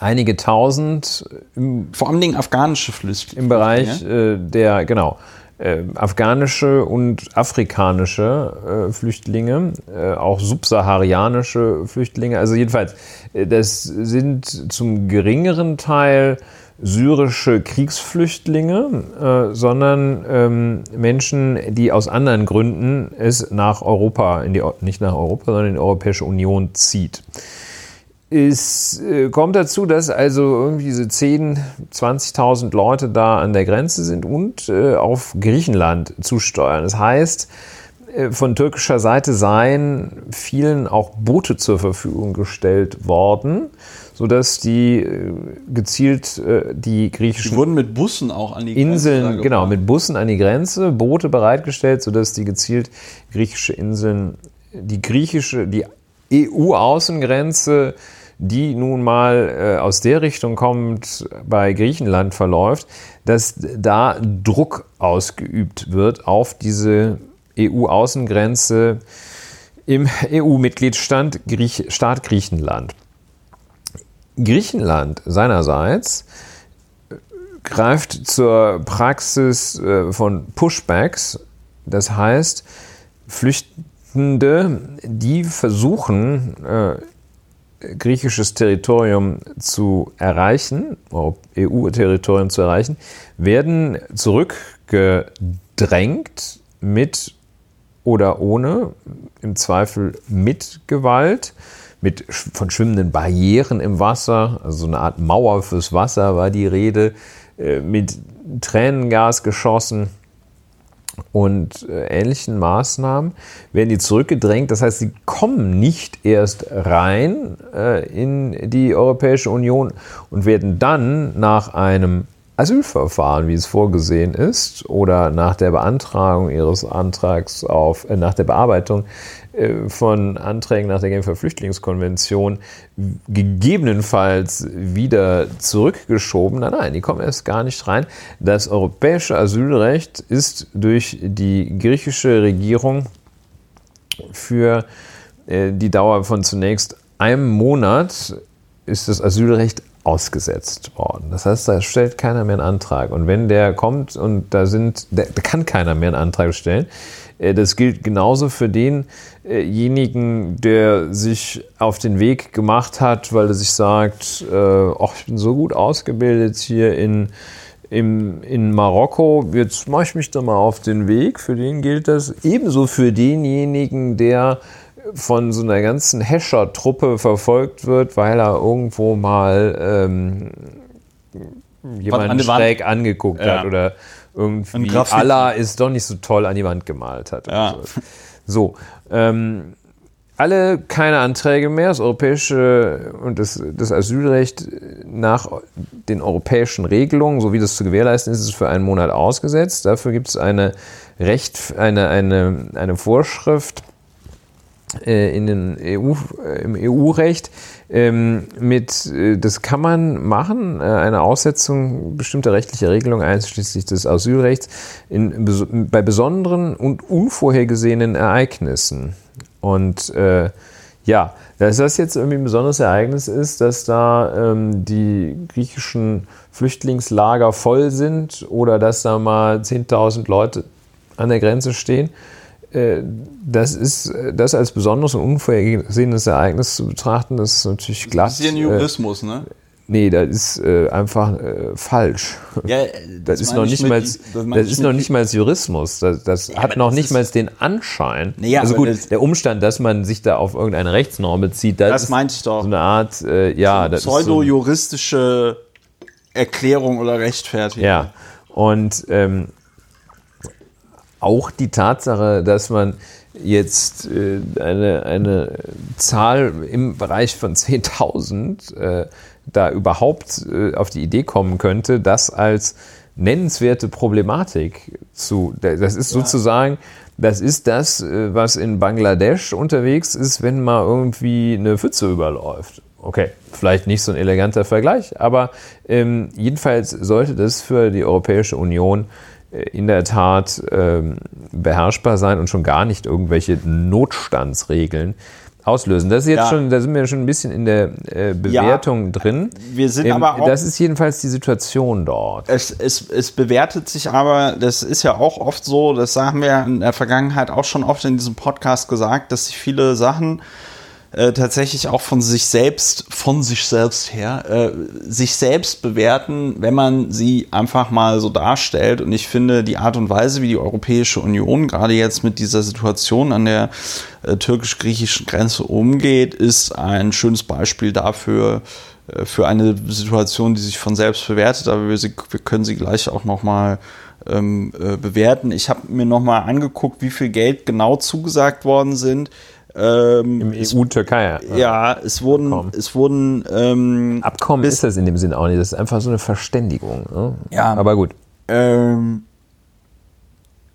einige tausend. Im, Vor allem afghanische Flüchtlinge. Im Bereich äh, der, genau, äh, afghanische und afrikanische äh, Flüchtlinge, äh, auch subsaharianische Flüchtlinge. Also jedenfalls, äh, das sind zum geringeren Teil syrische Kriegsflüchtlinge, äh, sondern ähm, Menschen, die aus anderen Gründen es nach Europa, in die, nicht nach Europa, sondern in die Europäische Union zieht. Es äh, kommt dazu, dass also irgendwie diese 10.000, 20.000 Leute da an der Grenze sind und äh, auf Griechenland zusteuern. Das heißt, äh, von türkischer Seite seien vielen auch Boote zur Verfügung gestellt worden, sodass die gezielt die griechischen. Die wurden mit Bussen auch an die Inseln, Grenze. Genau, mit Bussen an die Grenze, Boote bereitgestellt, sodass die gezielt griechische Inseln, die griechische, die EU-Außengrenze die nun mal äh, aus der Richtung kommt, bei Griechenland verläuft, dass da Druck ausgeübt wird auf diese EU-Außengrenze im EU-Mitgliedsstaat Griech Staat Griechenland. Griechenland seinerseits greift zur Praxis äh, von Pushbacks, das heißt, Flüchtende, die versuchen, äh, griechisches Territorium zu erreichen, EU-Territorium zu erreichen, werden zurückgedrängt mit oder ohne, im Zweifel mit Gewalt, mit von schwimmenden Barrieren im Wasser, also so eine Art Mauer fürs Wasser war die Rede, äh, mit Tränengas geschossen und äh, ähnlichen Maßnahmen werden die zurückgedrängt. Das heißt, sie kommen nicht erst rein äh, in die Europäische Union und werden dann nach einem Asylverfahren, wie es vorgesehen ist, oder nach der Beantragung ihres Antrags auf, äh, nach der Bearbeitung von Anträgen nach der Genfer Flüchtlingskonvention gegebenenfalls wieder zurückgeschoben. Nein, nein, die kommen erst gar nicht rein. Das europäische Asylrecht ist durch die griechische Regierung für äh, die Dauer von zunächst einem Monat ist das Asylrecht ausgesetzt worden. Das heißt, da stellt keiner mehr einen Antrag. Und wenn der kommt und da sind, da kann keiner mehr einen Antrag stellen. Äh, das gilt genauso für denjenigen, der sich auf den Weg gemacht hat, weil er sich sagt, äh, ach, ich bin so gut ausgebildet hier in, im, in Marokko, jetzt mache ich mich da mal auf den Weg. Für den gilt das. Ebenso für denjenigen, der von so einer ganzen Hescher-Truppe verfolgt wird, weil er irgendwo mal ähm, jemanden an schräg Wand. angeguckt ja. hat oder irgendwie Allah ist doch nicht so toll an die Wand gemalt hat. Ja. So, so ähm, alle keine Anträge mehr. Das europäische und das, das, Asylrecht nach den europäischen Regelungen, so wie das zu gewährleisten ist, ist für einen Monat ausgesetzt. Dafür gibt es eine Recht, eine, eine, eine Vorschrift, in den EU, äh, im EU-Recht. Ähm, mit, äh, das kann man machen, eine Aussetzung bestimmter rechtlicher Regelungen, einschließlich des Asylrechts, in, bei besonderen und unvorhergesehenen Ereignissen. Und äh, ja, dass das jetzt irgendwie ein besonderes Ereignis ist, dass da ähm, die griechischen Flüchtlingslager voll sind oder dass da mal 10.000 Leute an der Grenze stehen, äh, das ist das als besonderes und unvorhergesehenes Ereignis zu betrachten, das ist natürlich glatt. Das ist ja ein Jurismus, äh, ne? Nee, das ist äh, einfach äh, falsch. Ja, das, das ist noch nicht mal, das, das ist noch nicht mal Jurismus. Das, das ja, hat noch nicht mal den Anschein. Nee, also gut, der Umstand, dass man sich da auf irgendeine Rechtsnorm bezieht, das, das meinte ich doch. So eine Art, äh, ja, so pseudo-juristische Erklärung oder Rechtfertigung. Ja, und ähm, auch die Tatsache, dass man jetzt äh, eine, eine Zahl im Bereich von 10.000 äh, da überhaupt äh, auf die Idee kommen könnte, das als nennenswerte Problematik zu. Das ist sozusagen, das ist das, was in Bangladesch unterwegs ist, wenn mal irgendwie eine Pfütze überläuft. Okay, vielleicht nicht so ein eleganter Vergleich, aber ähm, jedenfalls sollte das für die Europäische Union in der Tat ähm, beherrschbar sein und schon gar nicht irgendwelche Notstandsregeln auslösen. Das ist jetzt ja. schon, da sind wir schon ein bisschen in der äh, Bewertung ja, drin. Wir sind ähm, aber auch, Das ist jedenfalls die Situation dort. Es, es, es bewertet sich aber, das ist ja auch oft so, das haben wir in der Vergangenheit auch schon oft in diesem Podcast gesagt, dass sich viele Sachen äh, tatsächlich auch von sich selbst, von sich selbst her, äh, sich selbst bewerten, wenn man sie einfach mal so darstellt. Und ich finde, die Art und Weise, wie die Europäische Union gerade jetzt mit dieser Situation an der äh, türkisch-griechischen Grenze umgeht, ist ein schönes Beispiel dafür, äh, für eine Situation, die sich von selbst bewertet, aber wir, sie, wir können sie gleich auch nochmal ähm, äh, bewerten. Ich habe mir nochmal angeguckt, wie viel Geld genau zugesagt worden sind. Ähm, Im EU-Türkei. Ja, ja, es wurden, Abkommen. es wurden ähm, Abkommen ist das in dem Sinn auch nicht. Das ist einfach so eine Verständigung. Ne? Ja, aber gut. Ähm,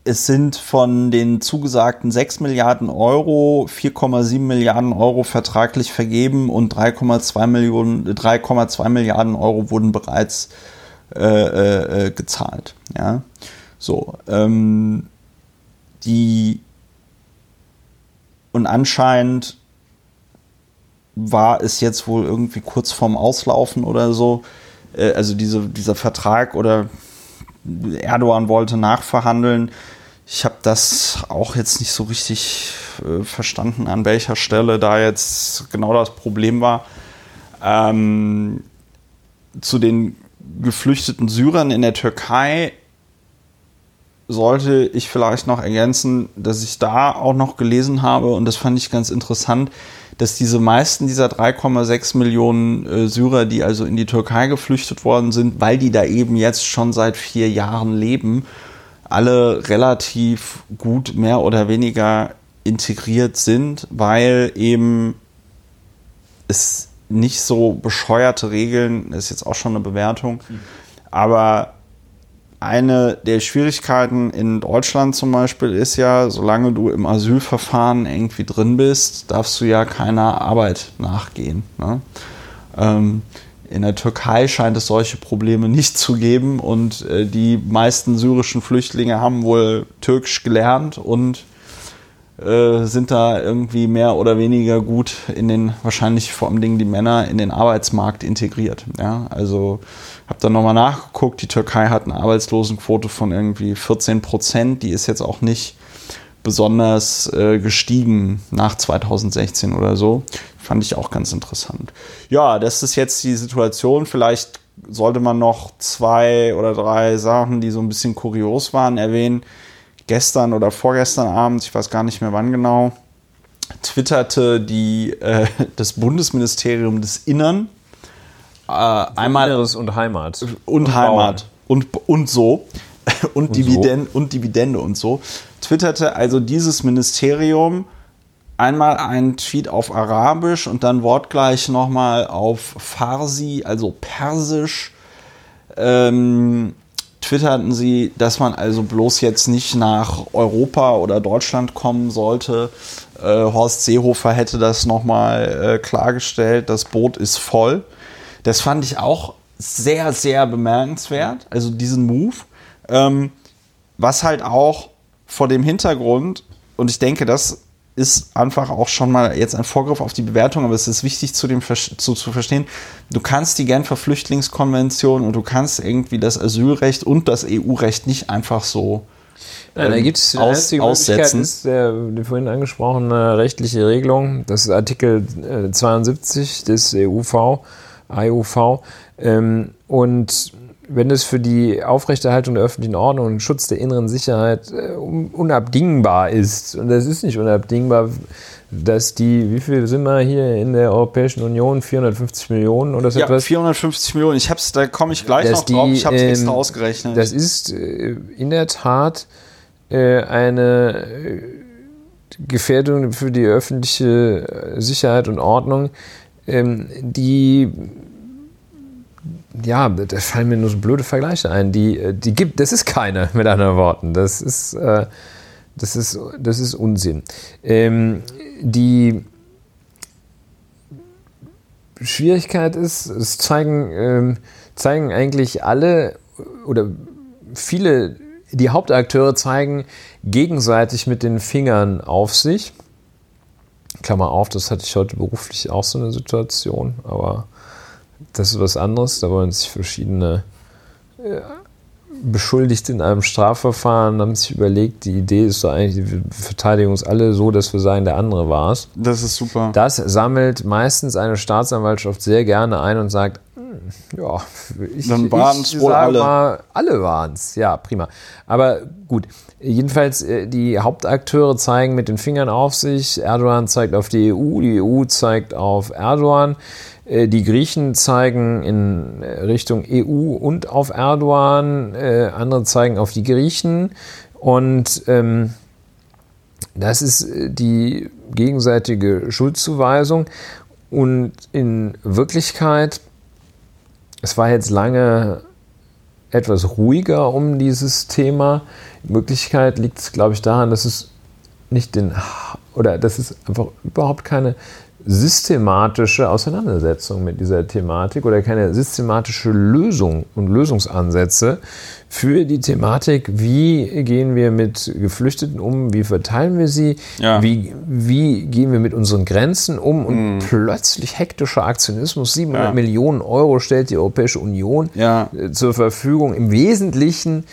es sind von den zugesagten 6 Milliarden Euro 4,7 Milliarden Euro vertraglich vergeben und 3,2 Millionen, 3,2 Milliarden Euro wurden bereits äh, äh, gezahlt. Ja, so. Ähm, die und anscheinend war es jetzt wohl irgendwie kurz vorm Auslaufen oder so. Äh, also diese, dieser Vertrag oder Erdogan wollte nachverhandeln. Ich habe das auch jetzt nicht so richtig äh, verstanden, an welcher Stelle da jetzt genau das Problem war. Ähm, zu den geflüchteten Syrern in der Türkei sollte ich vielleicht noch ergänzen, dass ich da auch noch gelesen habe, und das fand ich ganz interessant, dass diese meisten dieser 3,6 Millionen äh, Syrer, die also in die Türkei geflüchtet worden sind, weil die da eben jetzt schon seit vier Jahren leben, alle relativ gut mehr oder weniger integriert sind, weil eben es nicht so bescheuerte Regeln, das ist jetzt auch schon eine Bewertung, aber eine der Schwierigkeiten in Deutschland zum Beispiel ist ja, solange du im Asylverfahren irgendwie drin bist, darfst du ja keiner Arbeit nachgehen. Ne? Ähm, in der Türkei scheint es solche Probleme nicht zu geben und äh, die meisten syrischen Flüchtlinge haben wohl Türkisch gelernt und äh, sind da irgendwie mehr oder weniger gut in den, wahrscheinlich vor allem die Männer, in den Arbeitsmarkt integriert. Ja? Also habe dann nochmal nachgeguckt, die Türkei hat eine Arbeitslosenquote von irgendwie 14 Prozent, die ist jetzt auch nicht besonders äh, gestiegen nach 2016 oder so. Fand ich auch ganz interessant. Ja, das ist jetzt die Situation. Vielleicht sollte man noch zwei oder drei Sachen, die so ein bisschen kurios waren, erwähnen gestern oder vorgestern Abend, ich weiß gar nicht mehr wann genau, twitterte die, äh, das Bundesministerium des Innern äh, einmal Inneres und Heimat und, und Heimat und, und so und, und, Dividend, so. und Dividende und so twitterte also dieses Ministerium einmal einen Tweet auf Arabisch und dann wortgleich nochmal auf Farsi, also Persisch. Ähm, twitterten sie, dass man also bloß jetzt nicht nach Europa oder Deutschland kommen sollte. Äh, Horst Seehofer hätte das nochmal äh, klargestellt, das Boot ist voll. Das fand ich auch sehr, sehr bemerkenswert, also diesen Move. Ähm, was halt auch vor dem Hintergrund, und ich denke, das ist einfach auch schon mal jetzt ein Vorgriff auf die Bewertung, aber es ist wichtig zu, dem, zu, zu verstehen, du kannst die Genfer Flüchtlingskonvention und du kannst irgendwie das Asylrecht und das EU-Recht nicht einfach so Nein, da ähm, gibt es aus, aussetzen. Ist der, die vorhin angesprochene rechtliche Regelung, das ist Artikel 72 äh, des EUV, AEUV. Ähm, und wenn es für die Aufrechterhaltung der öffentlichen Ordnung und Schutz der inneren Sicherheit äh, unabdingbar ist, und das ist nicht unabdingbar, dass die, wie viel sind wir hier in der Europäischen Union? 450 Millionen oder so ja, etwas? 450 Millionen. Ich hab's, da komme ich gleich dass noch drauf. ich habe es ähm, extra ausgerechnet. Das ist äh, in der Tat äh, eine äh, Gefährdung für die öffentliche Sicherheit und Ordnung, ähm, die ja, da fallen mir nur so blöde Vergleiche ein. Die, äh, die gibt, das ist keine, mit anderen Worten. Das ist, äh, das ist, das ist Unsinn. Ähm, die Schwierigkeit ist, es zeigen, ähm, zeigen eigentlich alle oder viele, die Hauptakteure zeigen gegenseitig mit den Fingern auf sich. Klammer auf, das hatte ich heute beruflich auch so eine Situation, aber das ist was anderes. Da wollen sich verschiedene Beschuldigte in einem Strafverfahren haben sich überlegt, die Idee ist doch eigentlich, wir verteidigen uns alle so, dass wir sagen, der andere war es. Das ist super. Das sammelt meistens eine Staatsanwaltschaft sehr gerne ein und sagt, hm, ja, ich, Dann waren es wohl alle. Mal, alle waren es, ja, prima. Aber gut, jedenfalls äh, die Hauptakteure zeigen mit den Fingern auf sich. Erdogan zeigt auf die EU, die EU zeigt auf Erdogan. Äh, die Griechen zeigen in äh, Richtung EU und auf Erdogan, äh, andere zeigen auf die Griechen. Und ähm, das ist die gegenseitige Schuldzuweisung. Und in Wirklichkeit, es war jetzt lange etwas ruhiger um dieses Thema. In Wirklichkeit liegt es, glaube ich, daran, dass es nicht den oder dass es einfach überhaupt keine systematische Auseinandersetzung mit dieser Thematik oder keine systematische Lösung und Lösungsansätze für die Thematik, wie gehen wir mit Geflüchteten um, wie verteilen wir sie, ja. wie, wie gehen wir mit unseren Grenzen um und mhm. plötzlich hektischer Aktionismus, 700 ja. Millionen Euro stellt die Europäische Union ja. Äh, zur Verfügung, im Wesentlichen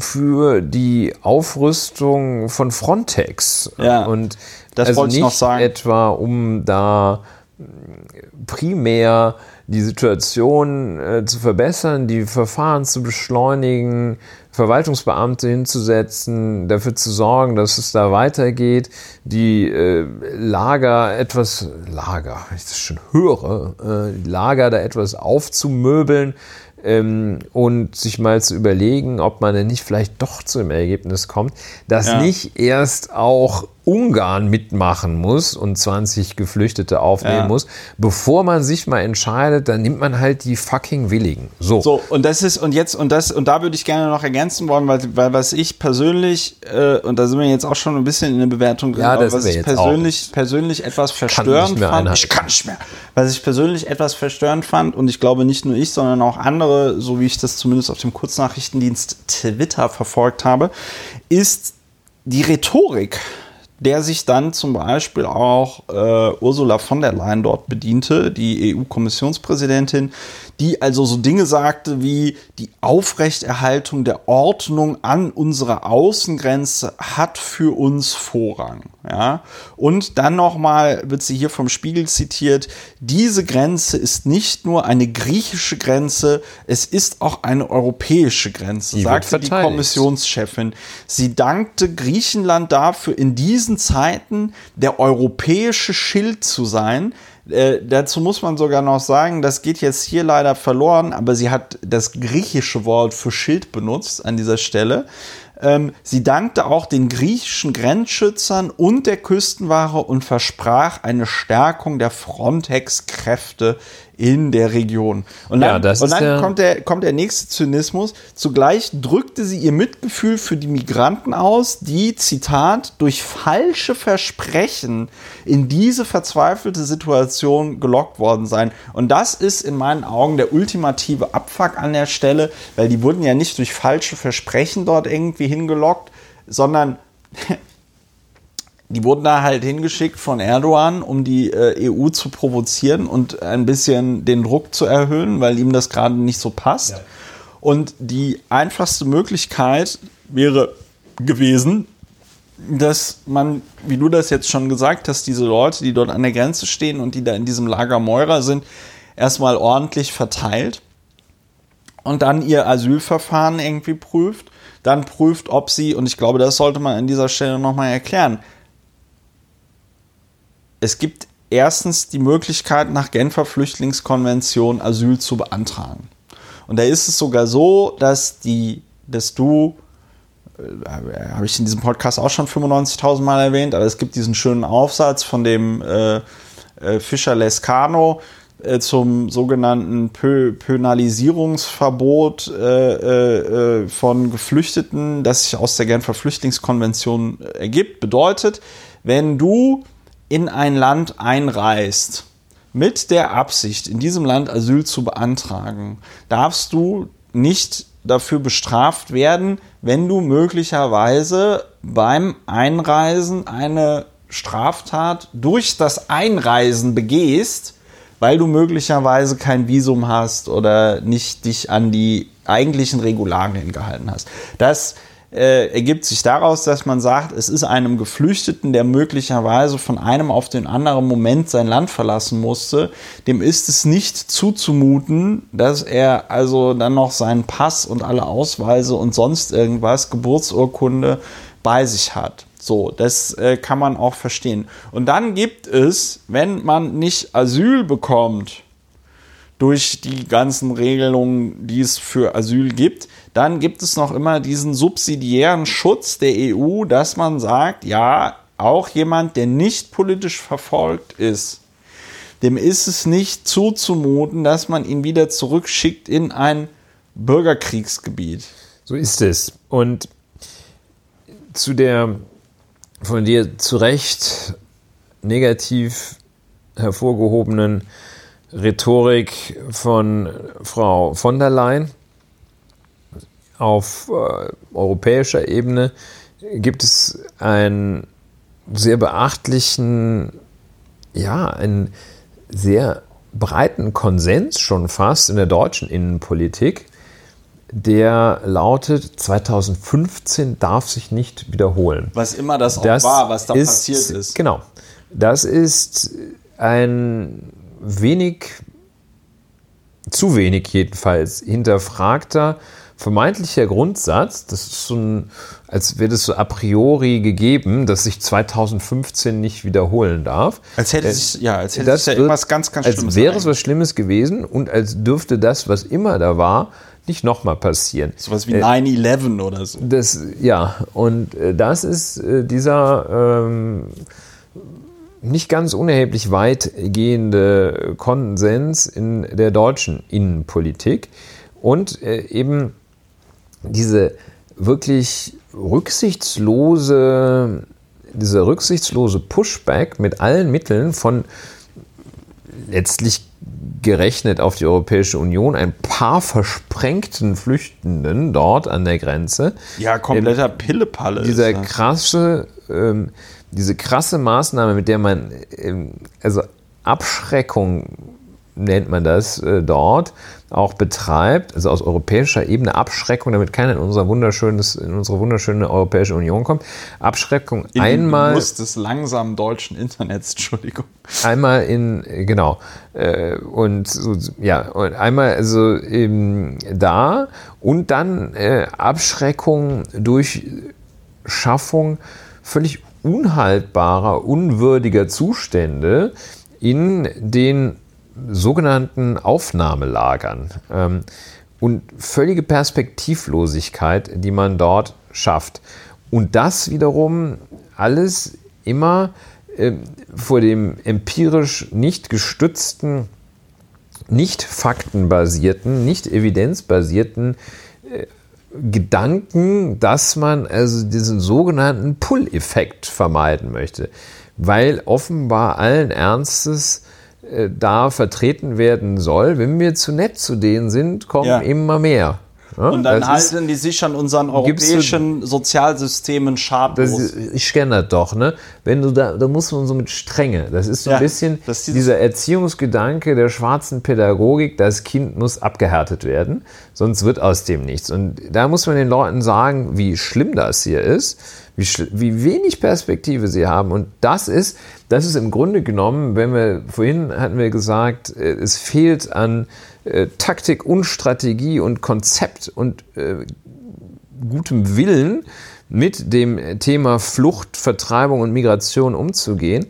für die Aufrüstung von Frontex. Ja. Und das also wollte ich noch sagen. Etwa um da primär die Situation äh, zu verbessern, die Verfahren zu beschleunigen, Verwaltungsbeamte hinzusetzen, dafür zu sorgen, dass es da weitergeht, die äh, Lager etwas, Lager, ich das schon höre, äh, Lager da etwas aufzumöbeln, ähm, und sich mal zu überlegen, ob man denn nicht vielleicht doch zu dem Ergebnis kommt, dass ja. nicht erst auch Ungarn mitmachen muss und 20 Geflüchtete aufnehmen ja. muss, bevor man sich mal entscheidet, dann nimmt man halt die fucking Willigen. So. So, und das ist, und jetzt, und das, und da würde ich gerne noch ergänzen wollen, weil, weil was ich persönlich, äh, und da sind wir jetzt auch schon ein bisschen in der Bewertung drin, ja, das was ich persönlich, persönlich etwas verstörend fand. Ich kann nicht mehr. Was ich persönlich etwas verstörend fand, und ich glaube nicht nur ich, sondern auch andere, so wie ich das zumindest auf dem Kurznachrichtendienst Twitter verfolgt habe, ist die Rhetorik der sich dann zum Beispiel auch äh, Ursula von der Leyen dort bediente, die EU-Kommissionspräsidentin, die also so Dinge sagte wie die Aufrechterhaltung der Ordnung an unserer Außengrenze hat für uns Vorrang. Ja? Und dann nochmal wird sie hier vom Spiegel zitiert, diese Grenze ist nicht nur eine griechische Grenze, es ist auch eine europäische Grenze, die sagte die Kommissionschefin. Sie dankte Griechenland dafür, in diesen Zeiten der europäische Schild zu sein, äh, dazu muss man sogar noch sagen, das geht jetzt hier leider verloren, aber sie hat das griechische Wort für Schild benutzt an dieser Stelle. Ähm, sie dankte auch den griechischen Grenzschützern und der Küstenwache und versprach eine Stärkung der Frontex-Kräfte in der Region. Und dann, ja, und dann kommt, der, kommt der nächste Zynismus. Zugleich drückte sie ihr Mitgefühl für die Migranten aus, die, Zitat, durch falsche Versprechen in diese verzweifelte Situation gelockt worden seien. Und das ist in meinen Augen der ultimative Abfuck an der Stelle, weil die wurden ja nicht durch falsche Versprechen dort irgendwie hingelockt, sondern die wurden da halt hingeschickt von Erdogan, um die äh, EU zu provozieren und ein bisschen den Druck zu erhöhen, weil ihm das gerade nicht so passt. Ja. Und die einfachste Möglichkeit wäre gewesen, dass man, wie du das jetzt schon gesagt hast, diese Leute, die dort an der Grenze stehen und die da in diesem Lager Meurer sind, erstmal ordentlich verteilt und dann ihr Asylverfahren irgendwie prüft, dann prüft, ob sie, und ich glaube, das sollte man an dieser Stelle nochmal erklären, es gibt erstens die Möglichkeit, nach Genfer Flüchtlingskonvention Asyl zu beantragen. Und da ist es sogar so, dass die, dass du, äh, habe ich in diesem Podcast auch schon 95.000 Mal erwähnt, aber es gibt diesen schönen Aufsatz von dem äh, äh, Fischer Lescano äh, zum sogenannten Pö Pönalisierungsverbot äh, äh, von Geflüchteten, das sich aus der Genfer Flüchtlingskonvention ergibt. Bedeutet, wenn du in ein Land einreist, mit der Absicht, in diesem Land Asyl zu beantragen, darfst du nicht dafür bestraft werden, wenn du möglicherweise beim Einreisen eine Straftat durch das Einreisen begehst, weil du möglicherweise kein Visum hast oder nicht dich an die eigentlichen Regularien gehalten hast. Das äh, ergibt sich daraus, dass man sagt, es ist einem Geflüchteten, der möglicherweise von einem auf den anderen Moment sein Land verlassen musste, dem ist es nicht zuzumuten, dass er also dann noch seinen Pass und alle Ausweise und sonst irgendwas, Geburtsurkunde bei sich hat. So, das äh, kann man auch verstehen. Und dann gibt es, wenn man nicht Asyl bekommt, durch die ganzen Regelungen, die es für Asyl gibt, dann gibt es noch immer diesen subsidiären Schutz der EU, dass man sagt, ja, auch jemand, der nicht politisch verfolgt ist, dem ist es nicht zuzumuten, dass man ihn wieder zurückschickt in ein Bürgerkriegsgebiet. So ist es. Und zu der von dir zu Recht negativ hervorgehobenen Rhetorik von Frau von der Leyen auf äh, europäischer Ebene gibt es einen sehr beachtlichen, ja, einen sehr breiten Konsens schon fast in der deutschen Innenpolitik, der lautet, 2015 darf sich nicht wiederholen. Was immer das auch das war, was da ist, passiert ist. Genau. Das ist ein wenig, zu wenig jedenfalls, hinterfragter, vermeintlicher Grundsatz. Das ist so ein, als wäre das so a priori gegeben, dass sich 2015 nicht wiederholen darf. Als hätte es, ja, als hätte es ja irgendwas ganz, ganz Schlimmes Als wäre es was Schlimmes gewesen und als dürfte das, was immer da war, nicht nochmal passieren. Sowas wie 9-11 äh, oder so. Das, ja, und äh, das ist äh, dieser ähm, nicht ganz unerheblich weitgehende Konsens in der deutschen Innenpolitik und äh, eben diese wirklich rücksichtslose, dieser rücksichtslose Pushback mit allen Mitteln von letztlich gerechnet auf die Europäische Union, ein paar versprengten Flüchtenden dort an der Grenze. Ja, kompletter ähm, Pillepalle. Dieser krasse, ähm, diese krasse Maßnahme, mit der man, ähm, also Abschreckung nennt man das äh, dort, auch betreibt, also aus europäischer Ebene Abschreckung, damit keiner in, unser wunderschönes, in unsere wunderschöne Europäische Union kommt. Abschreckung in einmal. Muss des langsamen deutschen Internets, Entschuldigung. Einmal in, genau. Äh, und so, ja, und einmal also eben da und dann äh, Abschreckung durch Schaffung völlig unhaltbarer, unwürdiger Zustände in den sogenannten Aufnahmelagern ähm, und völlige Perspektivlosigkeit, die man dort schafft. Und das wiederum alles immer äh, vor dem empirisch nicht gestützten, nicht faktenbasierten, nicht evidenzbasierten äh, Gedanken, dass man also diesen sogenannten Pull-Effekt vermeiden möchte, weil offenbar allen Ernstes da vertreten werden soll. Wenn wir zu nett zu denen sind, kommen ja. immer mehr. Ja, und dann halten die sich an unseren europäischen du, Sozialsystemen schadlos. ich kenne das doch, ne? Wenn du da, da muss man so mit Strenge. Das ist so ja, ein bisschen dieser Erziehungsgedanke der schwarzen Pädagogik, das Kind muss abgehärtet werden, sonst wird aus dem nichts. Und da muss man den Leuten sagen, wie schlimm das hier ist wie, wie wenig Perspektive sie haben. Und das ist, das ist im Grunde genommen, wenn wir, vorhin hatten wir gesagt, äh, es fehlt an äh, Taktik und Strategie und Konzept und äh, gutem Willen, mit dem Thema Flucht, Vertreibung und Migration umzugehen.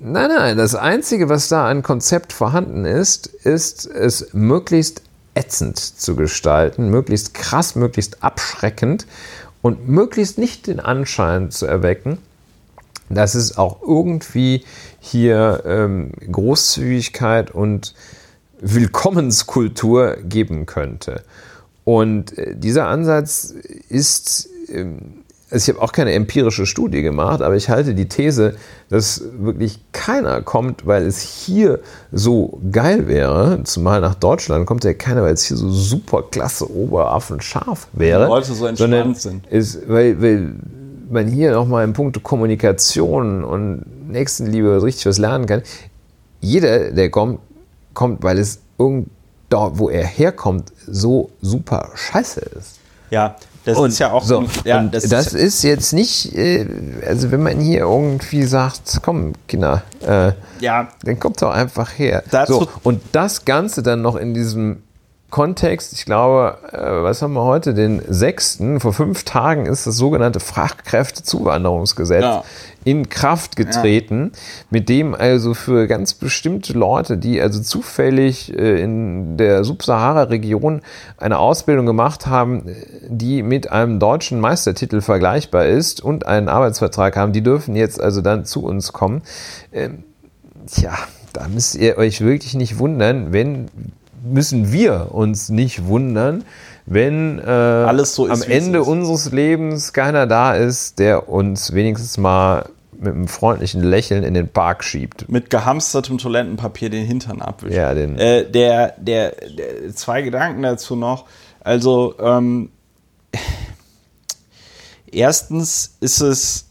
Nein, nein, das Einzige, was da an Konzept vorhanden ist, ist es möglichst ätzend zu gestalten, möglichst krass, möglichst abschreckend und möglichst nicht den Anschein zu erwecken, dass es auch irgendwie hier ähm, Großzügigkeit und Willkommenskultur geben könnte. Und äh, dieser Ansatz ist ähm, also ich habe auch keine empirische Studie gemacht, aber ich halte die These, dass wirklich keiner kommt, weil es hier so geil wäre, zumal nach Deutschland kommt ja keiner, weil es hier so super klasse Oberaffen scharf wäre. Die Leute so entspannt sind. Ist, weil, weil man hier nochmal in puncto Kommunikation und Nächstenliebe richtig was lernen kann. Jeder, der kommt, kommt, weil es irgend dort, wo er herkommt, so super scheiße ist. Ja, das und, ist ja auch. So, ein, ja, das, das ist, ist, jetzt nicht, äh, also wenn man hier irgendwie sagt, komm, Kinder, äh, ja. dann kommt doch einfach her. So, und das Ganze dann noch in diesem Kontext, ich glaube, äh, was haben wir heute, den 6. Vor fünf Tagen ist das sogenannte Fachkräftezuwanderungsgesetz ja. In Kraft getreten, ja. mit dem also für ganz bestimmte Leute, die also zufällig äh, in der Subsahara-Region eine Ausbildung gemacht haben, die mit einem deutschen Meistertitel vergleichbar ist und einen Arbeitsvertrag haben, die dürfen jetzt also dann zu uns kommen. Ähm, tja, da müsst ihr euch wirklich nicht wundern, wenn müssen wir uns nicht wundern, wenn äh, so am Ende unseres Lebens keiner da ist, der uns wenigstens mal mit einem freundlichen Lächeln in den Park schiebt. Mit gehamstertem Toilettenpapier den Hintern abwischt. Ja, den. Äh, der, der, der, zwei Gedanken dazu noch. Also, ähm, erstens ist es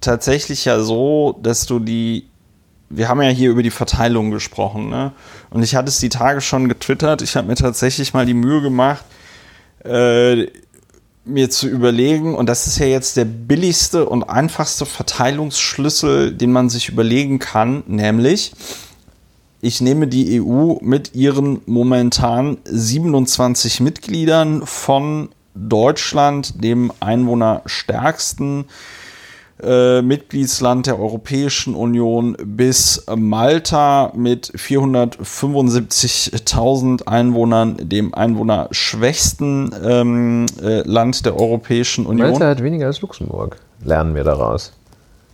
tatsächlich ja so, dass du die, wir haben ja hier über die Verteilung gesprochen, ne? Und ich hatte es die Tage schon getwittert. Ich habe mir tatsächlich mal die Mühe gemacht, äh, mir zu überlegen, und das ist ja jetzt der billigste und einfachste Verteilungsschlüssel, den man sich überlegen kann, nämlich ich nehme die EU mit ihren momentan 27 Mitgliedern von Deutschland, dem einwohnerstärksten äh, Mitgliedsland der Europäischen Union, bis Malta mit 475.000 Einwohnern, dem einwohnerschwächsten ähm, äh, Land der Europäischen Union. Malta hat weniger als Luxemburg, lernen wir daraus.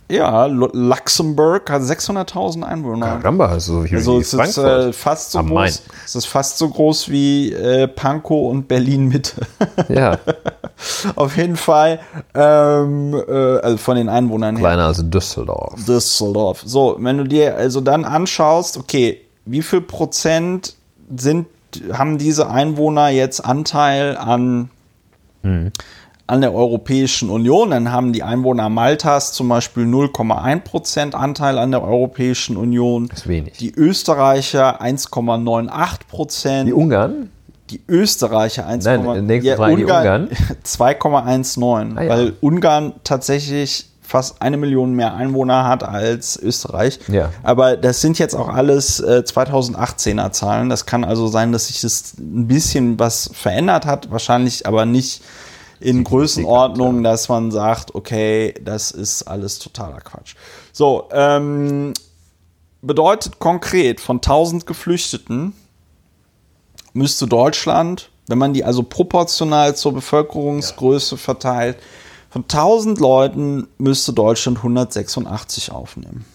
Ja, Lu- Luxemburg hat 600.000 Einwohner. Caramba, hast du so viel Also es ist äh, fast so Am groß. Main. Es ist fast so groß wie äh, Pankow und Berlin Mitte. Ja, Auf jeden Fall, ähm, äh, also von den Einwohnern her. kleiner als Düsseldorf. Düsseldorf. So, wenn du dir also dann anschaust, okay, wie viel Prozent sind, haben diese Einwohner jetzt Anteil an, an der Europäischen Union? Dann haben die Einwohner Maltas zum Beispiel 0,1 Prozent Anteil an der Europäischen Union. Das ist wenig. Die Österreicher 1,98 Prozent. Die Ungarn? Die Österreicher 1, Nein, nächste Frage, die Ungarn. 2,19, Ah, ja. weil Ungarn tatsächlich fast eine Million mehr Einwohner hat als Österreich. Ja. Aber das sind jetzt auch alles äh, 2018er Zahlen. Das kann also sein, dass sich das ein bisschen was verändert hat, wahrscheinlich aber nicht in Größenordnung, dass man sagt, okay, das ist alles totaler Quatsch. So, ähm, bedeutet konkret von 1000 Geflüchteten müsste Deutschland, wenn man die also proportional zur Bevölkerungsgröße verteilt, von 1000 Leuten müsste Deutschland 186 aufnehmen.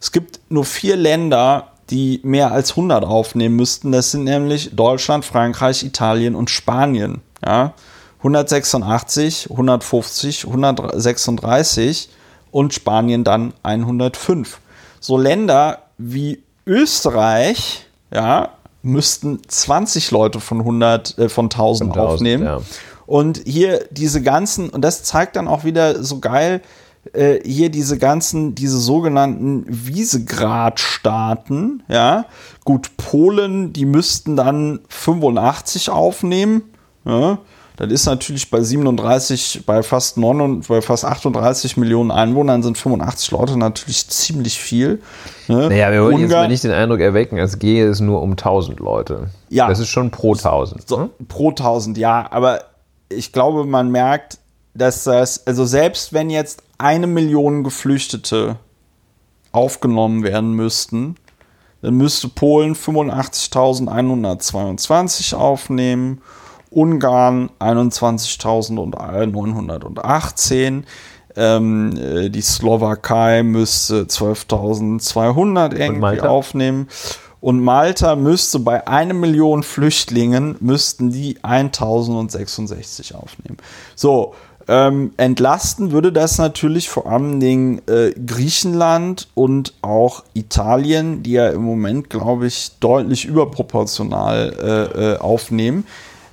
Es gibt nur vier Länder, die mehr als 100 aufnehmen müssten. Das sind nämlich Deutschland, Frankreich, Italien und Spanien. Ja? 186, 150, 136 und Spanien dann 105. So Länder wie Österreich, ja, müssten 20 Leute von 100, äh, von 1000 Von 1000, aufnehmen. ja. Und hier diese ganzen, und das zeigt dann auch wieder so geil, äh, hier diese ganzen, diese sogenannten Visegrad-Staaten, ja. Gut, Polen, die müssten dann 85 aufnehmen, ja. Das ist natürlich bei 37, bei fast 9, bei fast 38 Millionen Einwohnern sind 85 Leute natürlich ziemlich viel. Ne? Naja, wir wollen jetzt Ungarn- mal nicht den Eindruck erwecken, als gehe es nur um 1000 Leute. Ja. Das ist schon pro 1000. So, ne? pro 1000, ja, aber ich glaube, man merkt, dass das, also selbst wenn jetzt eine Million Geflüchtete aufgenommen werden müssten, dann müsste Polen 85.122 aufnehmen, Ungarn 21.918, ähm, äh, die Slowakei müsste 12.200 irgendwie aufnehmen. Und Malta müsste bei einer Million Flüchtlingen, müssten die 1066 aufnehmen. So, ähm, entlasten würde das natürlich vor allen Dingen äh, Griechenland und auch Italien, die ja im Moment, glaube ich, deutlich überproportional äh, äh, aufnehmen.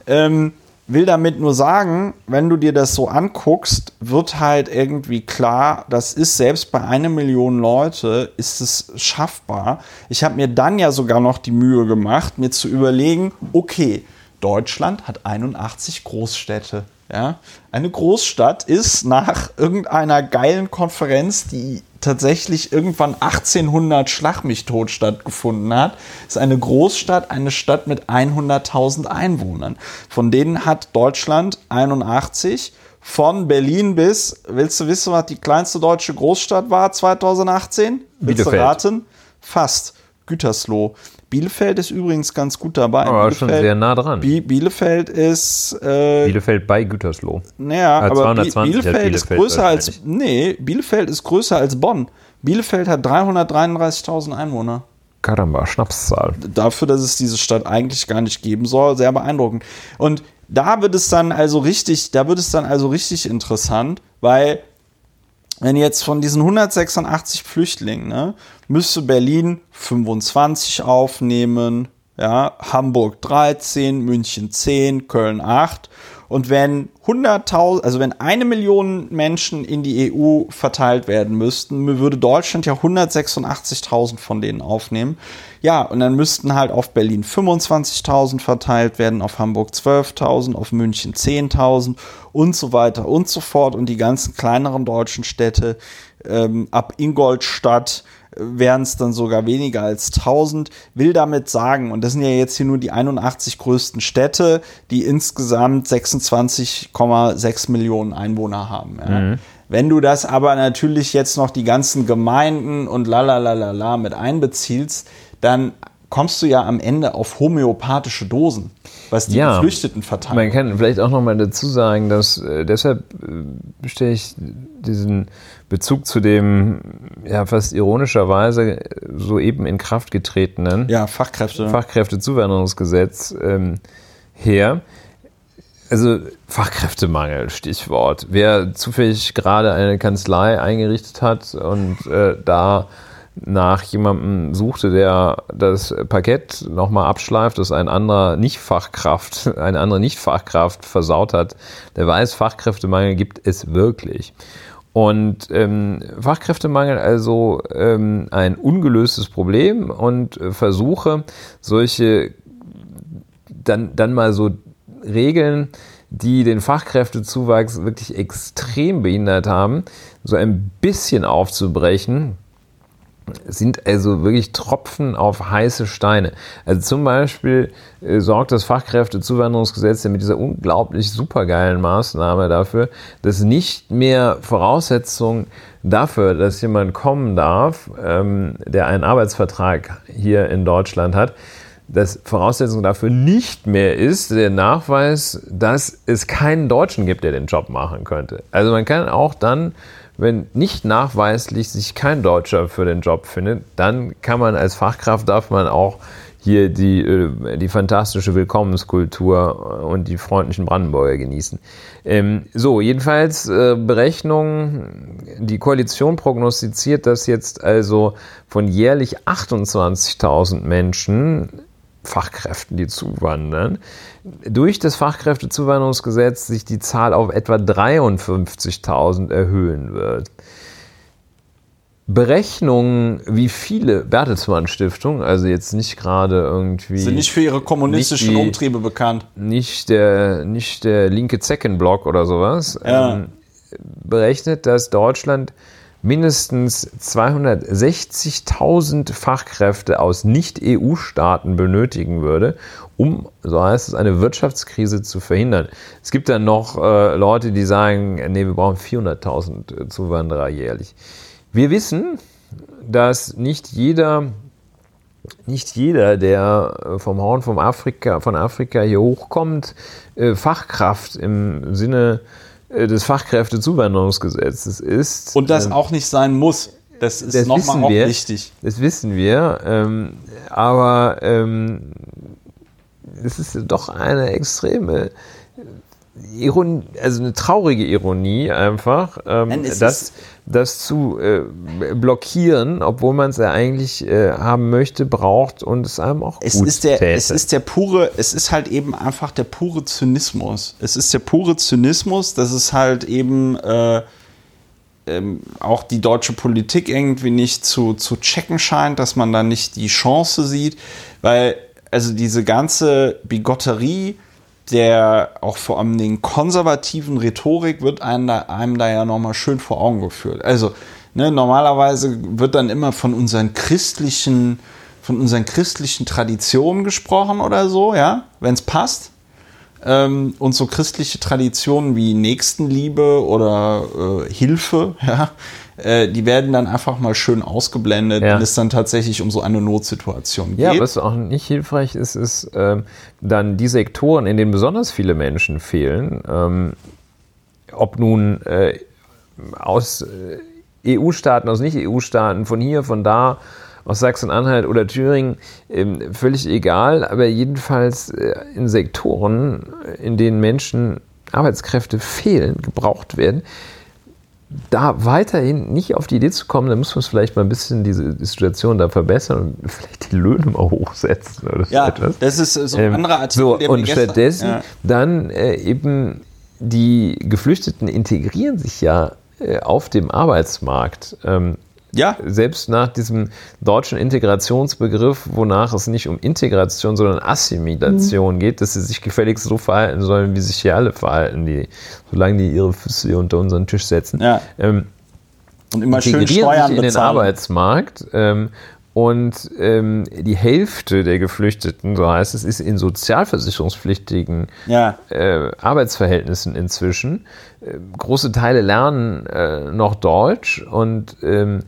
Ähm, will damit nur sagen, wenn du dir das so anguckst, wird halt irgendwie klar, das ist selbst bei einer Million Leute, ist es schaffbar. Ich habe mir dann ja sogar noch die Mühe gemacht, mir zu überlegen, okay, Deutschland hat 81 Großstädte. Ja? Eine Großstadt ist nach irgendeiner geilen Konferenz, die tatsächlich irgendwann 1800 Schlag mich tot stattgefunden hat, ist eine Großstadt eine Stadt mit 100.000 Einwohnern. Von denen hat Deutschland 81. Von Berlin bis, willst du wissen, was die kleinste deutsche Großstadt war 2018? Willst du raten? Fast. Gütersloh. Bielefeld ist übrigens ganz gut dabei. Aber schon Bielefeld- sehr nah dran. Bi Bielefeld ist äh, Bielefeld bei Gütersloh. naja, Ah, aber 220 Bi hat Bielefeld ist Bielefeld größer als. Nee, Bielefeld ist größer als Bonn. Bielefeld hat 333.000 Einwohner. Karamba, Schnapszahl. Dafür, dass es diese Stadt eigentlich gar nicht geben soll, sehr beeindruckend. Und da wird es dann also richtig, da wird es dann also richtig interessant, weil wenn jetzt von diesen 186 Flüchtlingen, ne, müsste Berlin 25 aufnehmen, ja, Hamburg 13, München 10, Köln 8 und wenn 100.000, also wenn eine Million Menschen in die EU verteilt werden müssten, würde Deutschland ja 186.000 von denen aufnehmen. Ja, und dann müssten halt auf Berlin 25.000 verteilt werden, auf Hamburg 12.000, auf München 10.000 und so weiter und so fort. Und die ganzen kleineren deutschen Städte ähm, ab Ingolstadt wären es dann sogar weniger als 1000. Will damit sagen, und das sind ja jetzt hier nur die 81 größten Städte, die insgesamt 26,6 Millionen Einwohner haben. Ja. Mhm. Wenn du das aber natürlich jetzt noch die ganzen Gemeinden und lalalala mit einbeziehst, dann kommst du ja am Ende auf homöopathische Dosen, was die ja, Geflüchteten verteilen. Man kann vielleicht auch noch mal dazu sagen, dass äh, deshalb äh, stelle ich diesen Bezug zu dem ja fast ironischerweise soeben in Kraft getretenen ja, Fachkräfte. Fachkräftezuwanderungsgesetz ähm, her. Also Fachkräftemangel, Stichwort. Wer zufällig gerade eine Kanzlei eingerichtet hat und äh, da nach jemandem suchte, der das Parkett nochmal abschleift, das ein anderer Nicht-Fachkraft, eine andere Nicht-Fachkraft versaut hat, der weiß, Fachkräftemangel gibt es wirklich. Und ähm, Fachkräftemangel also ähm, ein ungelöstes Problem und äh, Versuche, solche dann, dann mal so Regeln, die den Fachkräftezuwachs wirklich extrem behindert haben, so ein bisschen aufzubrechen sind also wirklich Tropfen auf heiße Steine. Also zum Beispiel äh, sorgt das Fachkräftezuwanderungsgesetz ja mit dieser unglaublich supergeilen Maßnahme dafür, dass nicht mehr Voraussetzung dafür, dass jemand kommen darf, ähm, der einen Arbeitsvertrag hier in Deutschland hat, dass Voraussetzung dafür nicht mehr ist der Nachweis, dass es keinen Deutschen gibt, der den Job machen könnte. Also man kann auch dann wenn nicht nachweislich sich kein Deutscher für den Job findet, dann kann man als Fachkraft, darf man auch hier die, äh, die fantastische Willkommenskultur und die freundlichen Brandenburger genießen. Ähm, so, jedenfalls äh, Berechnungen, die Koalition prognostiziert, dass jetzt also von jährlich 28.000 Menschen Fachkräften, die zuwandern, durch das Fachkräftezuwanderungsgesetz sich die Zahl auf etwa 53.000 erhöhen wird. Berechnungen, wie viele Bertelsmann Stiftung, also jetzt nicht gerade irgendwie. Sind nicht für ihre kommunistischen die, Umtriebe bekannt. Nicht der, nicht der linke Zeckenblock oder sowas, ja. ähm, berechnet, dass Deutschland mindestens 260.000 Fachkräfte aus Nicht-EU-Staaten benötigen würde, um, so heißt es, eine Wirtschaftskrise zu verhindern. Es gibt dann noch äh, Leute, die sagen, nee, wir brauchen 400.000 Zuwanderer jährlich. Wir wissen, dass nicht jeder, nicht jeder, der vom Horn vom Afrika, von Afrika hier hochkommt, äh, Fachkraft im Sinne äh, des Fachkräftezuwanderungsgesetzes ist. Und das ähm, auch nicht sein muss. Das ist nochmal auch wichtig. Das wissen wir. Ähm, aber ähm, es ist doch eine extreme Ironie, also eine traurige Ironie einfach, ähm, Nein, das, das zu äh, blockieren, obwohl man es ja eigentlich äh, haben möchte, braucht und es einem auch es gut ist der, täte. Es ist der pure, es ist halt eben einfach der pure Zynismus. Es ist der pure Zynismus, dass es halt eben äh, ähm, auch die deutsche Politik irgendwie nicht zu, zu checken scheint, dass man da nicht die Chance sieht, weil also diese ganze Bigotterie, der auch vor allem den konservativen Rhetorik wird einem da, einem da ja nochmal schön vor Augen geführt. Also ne, normalerweise wird dann immer von unseren christlichen, von unseren christlichen Traditionen gesprochen oder so, ja, wenn es passt. Ähm, und so christliche Traditionen wie Nächstenliebe oder äh, Hilfe, ja, äh, die werden dann einfach mal schön ausgeblendet, ja. wenn es dann tatsächlich um so eine Notsituation geht. Ja, was auch nicht hilfreich ist, ist ähm, dann die Sektoren, in denen besonders viele Menschen fehlen, ähm, ob nun äh, aus äh, EU-Staaten, aus Nicht-EU-Staaten, von hier, von da, aus Sachsen-Anhalt oder Thüringen, ähm, völlig egal, aber jedenfalls äh, in Sektoren, in denen Menschen, Arbeitskräfte fehlen, gebraucht werden, da weiterhin nicht auf die Idee zu kommen, dann muss man vielleicht mal ein bisschen diese die Situation da verbessern und vielleicht die Löhne mal hochsetzen oder so Ja, etwas. das ist so ein Ähm, anderer Artikel. so, und stattdessen Ja. dann äh, eben die Geflüchteten integrieren sich ja äh, auf dem Arbeitsmarkt. Ähm, Ja, selbst nach diesem deutschen Integrationsbegriff, wonach es nicht um Integration, sondern Assimilation geht, dass sie sich gefälligst so verhalten sollen, wie sich hier alle verhalten, die, solange die ihre Füße hier unter unseren Tisch setzen. Ja. Ähm, und immer schön Steuern sich in den bezahlen. Arbeitsmarkt ähm, und ähm, die Hälfte der Geflüchteten, so heißt es, ist in sozialversicherungspflichtigen Ja. äh, Arbeitsverhältnissen inzwischen. Äh, große Teile lernen äh, noch Deutsch und ähm,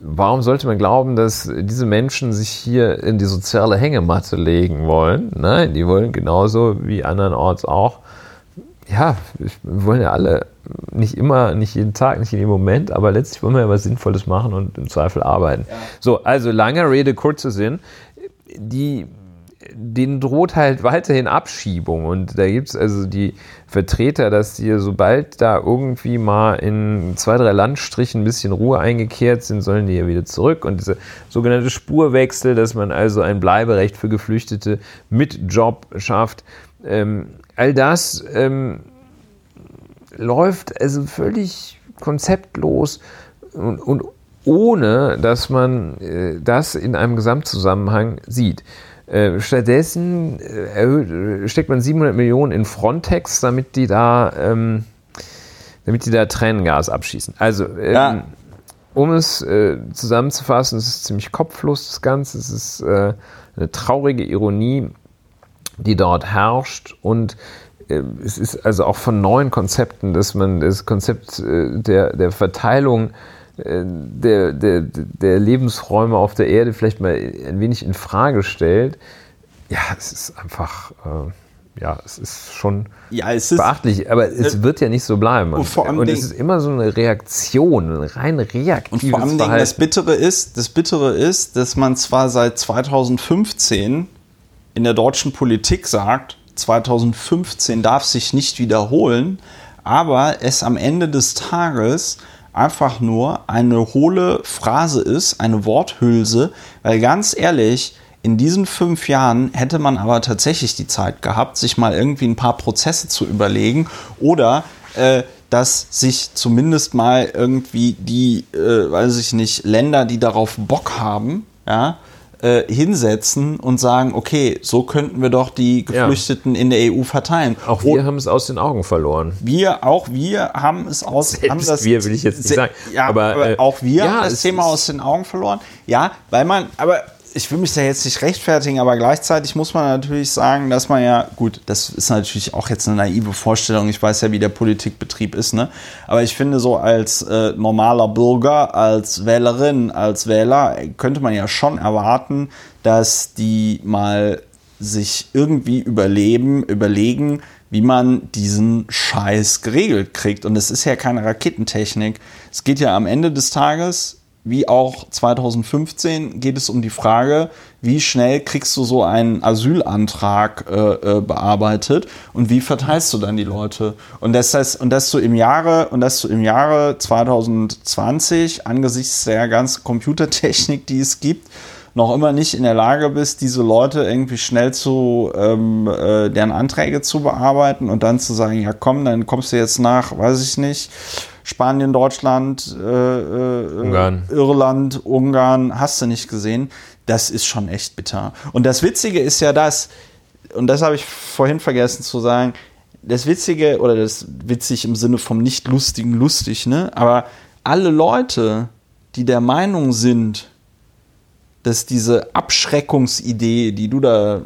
warum sollte man glauben, dass diese Menschen sich hier in die soziale Hängematte legen wollen? Nein, die wollen genauso wie andernorts auch. Ja, wir wollen ja alle nicht immer, nicht jeden Tag, nicht jeden Moment, aber letztlich wollen wir ja was Sinnvolles machen und im Zweifel arbeiten. So, also lange Rede, kurzer Sinn. Die denen droht halt weiterhin Abschiebung. Und da gibt es also die Vertreter, dass die, sobald da irgendwie mal in zwei, drei Landstrichen ein bisschen Ruhe eingekehrt sind, sollen die ja wieder zurück. Und diese sogenannte Spurwechsel, dass man also ein Bleiberecht für Geflüchtete mit Job schafft, ähm, all das ähm, läuft also völlig konzeptlos und, und ohne, dass man äh, das in einem Gesamtzusammenhang sieht. Äh, stattdessen äh, erhöht, steckt man 700 Millionen in Frontex, damit die da, ähm, damit die da Tränengas abschießen. Also, ähm, Ja. um es äh, zusammenzufassen, es ist ziemlich kopflos das Ganze. Es ist äh, eine traurige Ironie, die dort herrscht und äh, es ist also auch von neuen Konzepten, dass man das Konzept äh, der, der Verteilung äh, der, der, der Lebensräume auf der Erde vielleicht mal ein wenig in Frage stellt. Ja, es ist einfach, äh, ja, es ist schon Ja, es ist. beachtlich, aber es wird ja nicht so bleiben. Und vor allem und es ist immer so eine Reaktion, ein rein reaktives Und vor allem das Bittere ist, das Bittere ist, dass man zwar seit 2015 in der deutschen Politik sagt, 2015 darf sich nicht wiederholen, aber es am Ende des Tages einfach nur eine hohle Phrase ist, eine Worthülse, weil ganz ehrlich, in diesen fünf Jahren hätte man aber tatsächlich die Zeit gehabt, sich mal irgendwie ein paar Prozesse zu überlegen oder äh, dass sich zumindest mal irgendwie die, äh, weiß ich nicht, Länder, die darauf Bock haben, ja, äh, hinsetzen und sagen, okay, so könnten wir doch die Geflüchteten in der EU verteilen. auch wir haben es aus den Augen verloren. Wir, auch wir haben es aus. Selbst haben das, wir will ich jetzt nicht sagen. Ja, aber, Aber, äh, auch wir ja, haben das Thema aus den Augen verloren. Ja, weil man, aber ich will mich da jetzt nicht rechtfertigen, aber gleichzeitig muss man natürlich sagen, dass man ja, gut, das ist natürlich auch jetzt eine naive Vorstellung. Ich weiß ja, wie der Politikbetrieb ist, ne? Aber ich finde, so als äh, normaler Bürger, als Wählerin, als Wähler, äh, könnte man ja schon erwarten, dass die mal sich irgendwie überleben, überlegen, wie man diesen Scheiß geregelt kriegt. Und es ist ja keine Raketentechnik. Es geht ja am Ende des Tages, wie auch 2015, geht es um die Frage, wie schnell kriegst du so einen Asylantrag äh, äh, bearbeitet und wie verteilst du dann die Leute? Und das heißt, und dass du im Jahre, und dass du im Jahre 2020 angesichts der ganzen Computertechnik, die es gibt, noch immer nicht in der Lage bist, diese Leute irgendwie schnell zu, ähm, äh, deren Anträge zu bearbeiten und dann zu sagen, ja komm, dann kommst du jetzt nach, weiß ich nicht, Spanien, Deutschland, äh, äh, Ungarn. Irland, Ungarn, hast du nicht gesehen. Das ist schon echt bitter. Und das Witzige ist ja das, und das habe ich vorhin vergessen zu sagen, das Witzige, oder das witzig im Sinne vom nicht lustigen lustig, ne? Aber alle Leute, die der Meinung sind, dass diese Abschreckungsidee, die du da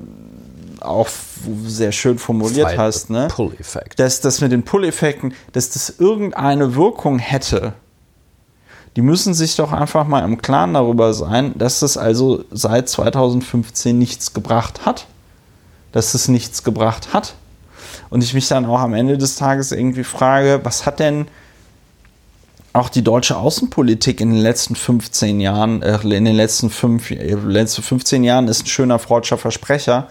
auch sehr schön formuliert hast, ne? Dass das mit den Pull-Effekten, dass das irgendeine Wirkung hätte, die müssen sich doch einfach mal im Klaren darüber sein, dass das also seit 2015 nichts gebracht hat. Dass es nichts gebracht hat. Und ich mich dann auch am Ende des Tages irgendwie frage, was hat denn auch die deutsche Außenpolitik in den letzten 15 Jahren, äh, in den letzten, fünf, äh, letzten 15 Jahren ist ein schöner freudscher Versprecher.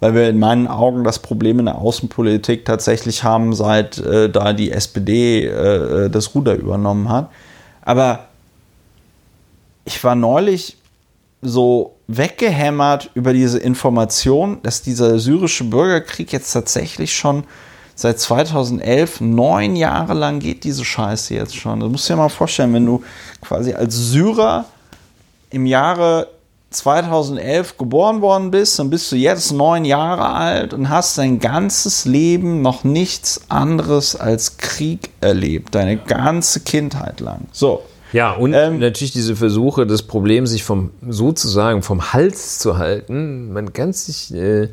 Weil wir in meinen Augen das Problem in der Außenpolitik tatsächlich haben, seit äh, da die SPD äh, das Ruder übernommen hat. Aber ich war neulich so weggehämmert über diese Information, dass dieser syrische Bürgerkrieg jetzt tatsächlich schon seit 2011, neun Jahre lang geht diese Scheiße jetzt schon. Das musst du dir mal vorstellen, wenn du quasi als Syrer im Jahre 2011 geboren worden bist, dann bist du jetzt neun Jahre alt und hast dein ganzes Leben noch nichts anderes als Krieg erlebt, deine ganze Kindheit lang. So. Ja, und ähm, natürlich diese Versuche, das Problem sich vom sozusagen vom Hals zu halten. Man kann sich äh,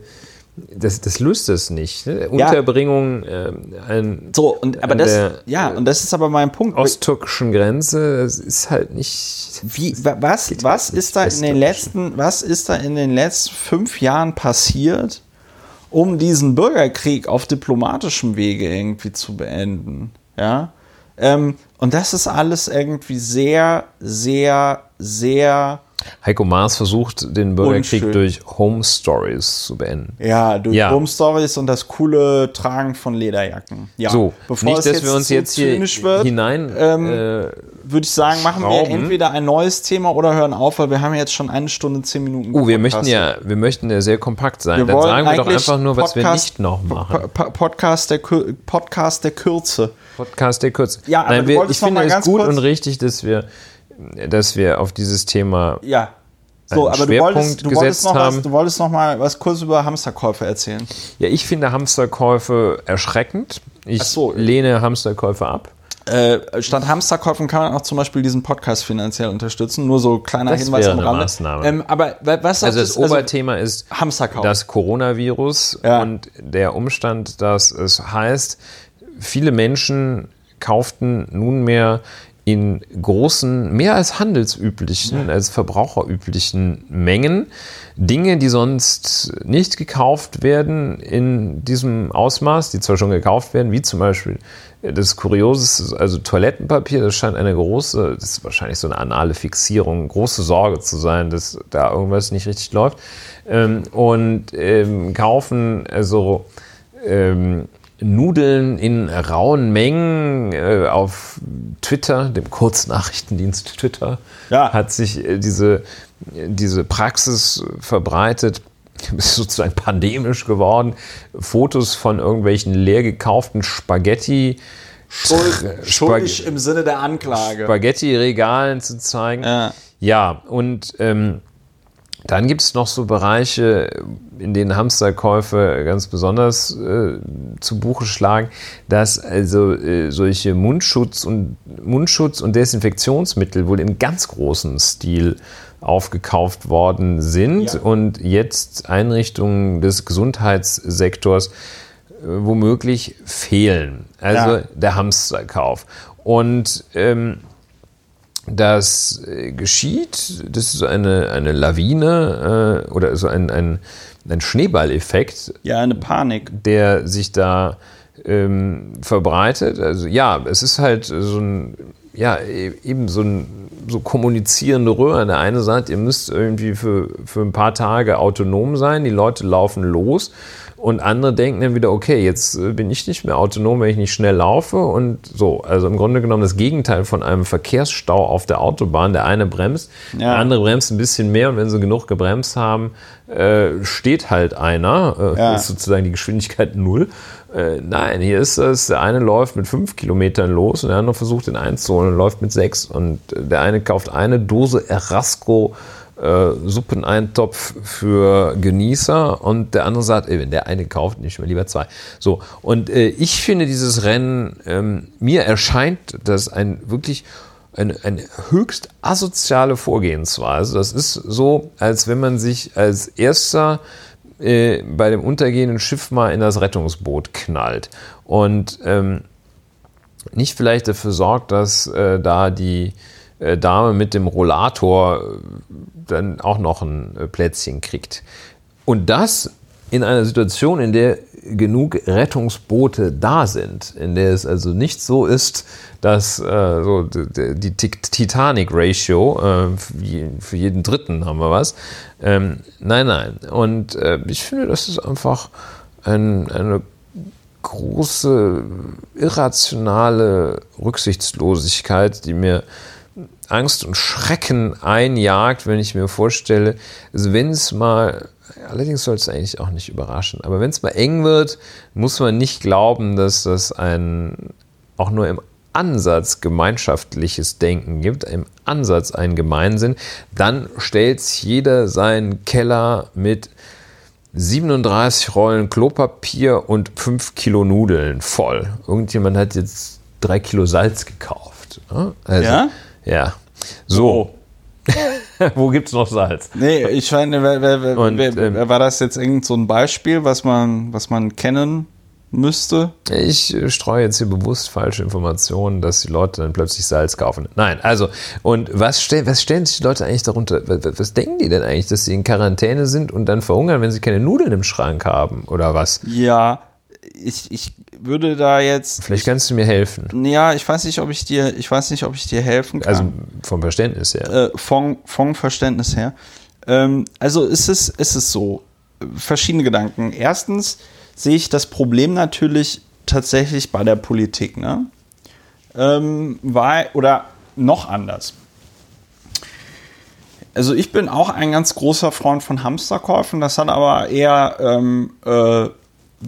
das, das löst es nicht. Ne? Ja. Unterbringung äh, an, so und aber das ja und das ist aber mein Punkt. Osttürkischen Grenze das ist halt nicht. Wie was was ist da in den letzten was ist da in den letzten fünf Jahren passiert, um diesen Bürgerkrieg auf diplomatischem Wege irgendwie zu beenden? Ja. Ähm, und das ist alles irgendwie sehr, sehr, sehr Heiko Maas versucht, den Bürgerkrieg Unschön. durch Home Stories zu beenden. Ja, durch ja. Home Stories und das coole Tragen von Lederjacken. Ja, so, bevor nicht, dass wir uns so jetzt hier wird, hinein. Ähm, äh, würde ich sagen, machen wir entweder ein neues Thema oder hören auf, weil wir haben jetzt schon eine Stunde, zehn Minuten. Oh, wir möchten ja, wir möchten ja sehr kompakt sein. Wir Dann sagen wir doch einfach nur, was Podcast, wir nicht noch machen. Podcast der, Podcast der Kürze. Podcast der Kürze. Ja, aber Nein, wir, ich finde es gut und richtig, dass wir dass wir auf dieses Thema ja. So, aber du wolltest, du, wolltest noch was, du wolltest noch mal was kurz über Hamsterkäufe erzählen. Ja, ich finde Hamsterkäufe erschreckend. Ich so. lehne Hamsterkäufe ab. Äh, statt Hamsterkäufen kann man auch zum Beispiel diesen Podcast finanziell unterstützen. Nur so kleiner das Hinweis am Rande. Ähm, aber was also das, das also Oberthema also ist Hamsterkauf. das Coronavirus ja. und der Umstand, dass es heißt, viele Menschen kauften nunmehr in großen, mehr als handelsüblichen, als verbraucherüblichen Mengen Dinge, die sonst nicht gekauft werden in diesem Ausmaß, die zwar schon gekauft werden, wie zum Beispiel das Kuriose, also Toilettenpapier, das scheint eine große, das ist wahrscheinlich so eine anale Fixierung, große Sorge zu sein, dass da irgendwas nicht richtig läuft. Ähm, und ähm, kaufen also ähm, Nudeln in rauen Mengen äh, auf Twitter, dem Kurznachrichtendienst Twitter, ja. hat sich äh, diese, diese Praxis verbreitet. Ist sozusagen pandemisch geworden. Fotos von irgendwelchen leer gekauften Spaghetti. Schuld, schuldig Spag im Sinne der Anklage. Spaghetti-Regalen zu zeigen. Ja, ja und ähm, dann gibt es noch so Bereiche, in denen Hamsterkäufe ganz besonders äh, zu Buche schlagen, dass also äh, solche Mundschutz und, Mundschutz und Desinfektionsmittel wohl im ganz großen Stil aufgekauft worden sind ja. und jetzt Einrichtungen des Gesundheitssektors äh, womöglich fehlen. Also ja. der Hamsterkauf. Und ähm, das äh, geschieht, das ist eine, eine Lawine äh, oder so ein, ein, ein Schneeballeffekt. Ja, eine Panik. Der sich da ähm, verbreitet. Also ja, es ist halt so ein, ja, e-, eben so ein so kommunizierende Röhren. Der eine sagt, ihr müsst irgendwie für, für ein paar Tage autonom sein, die Leute laufen los und andere denken dann wieder, okay, jetzt äh, bin ich nicht mehr autonom, wenn ich nicht schnell laufe. Und so, also im Grunde genommen das Gegenteil von einem Verkehrsstau auf der Autobahn. Der eine bremst, ja. der andere bremst ein bisschen mehr und wenn sie genug gebremst haben, äh, steht halt einer. Äh, ja. Ist sozusagen die Geschwindigkeit null. Äh, nein, hier ist es, der eine läuft mit fünf Kilometern los und der andere versucht den einzuholen und läuft mit sechs. Und der eine kauft eine Dose Erasco äh, Suppeneintopf für Genießer und der andere sagt, ey, wenn der eine kauft, nicht mehr lieber zwei. So, und äh, ich finde dieses Rennen, ähm, mir erscheint das ein wirklich eine, eine höchst asoziale Vorgehensweise. Das ist so, als wenn man sich als erster äh, bei dem untergehenden Schiff mal in das Rettungsboot knallt und ähm, nicht vielleicht dafür sorgt, dass äh, da die Dame mit dem Rollator äh, dann auch noch ein äh, Plätzchen kriegt. Und das in einer Situation, in der genug Rettungsboote da sind, in der es also nicht so ist, dass äh, so die, Titanic-Ratio, äh, für, jeden Dritten haben wir was. Ähm, nein, nein. Und äh, ich finde, das ist einfach ein, eine große, irrationale Rücksichtslosigkeit, die mir Angst und Schrecken einjagt, wenn ich mir vorstelle, also wenn es mal, allerdings soll es eigentlich auch nicht überraschen, aber wenn es mal eng wird, muss man nicht glauben, dass das ein auch nur im Ansatz gemeinschaftliches Denken gibt, im Ansatz ein Gemeinsinn, dann stellt jeder seinen Keller mit 37 Rollen Klopapier und 5 Kilo Nudeln voll. Irgendjemand hat jetzt 3 Kilo Salz gekauft. Ne? Also, ja? Ja. So. Oh. Wo gibt es noch Salz? Nee, ich meine, wer, wer, und, wer, ähm, war das jetzt irgend so ein Beispiel, was man, was man kennen müsste? Ich streue jetzt hier bewusst falsche Informationen, dass die Leute dann plötzlich Salz kaufen. Nein, also, und was, stell, was stellen sich die Leute eigentlich darunter? Was, was, denken die denn eigentlich, dass sie in Quarantäne sind und dann verhungern, wenn sie keine Nudeln im Schrank haben oder was? Ja, ich, ich würde da jetzt. Vielleicht kannst du mir helfen. Ja, ich weiß nicht, ob ich dir, ich weiß nicht, ob ich dir helfen kann. Also vom Verständnis her. Äh, vom, vom Verständnis her. Ähm, also ist es, ist es so. Verschiedene Gedanken. Erstens sehe ich das Problem natürlich tatsächlich bei der Politik, ne? Ähm, weil, oder noch anders. Also ich bin auch ein ganz großer Freund von Hamsterkäufen. Das hat aber eher ähm, äh,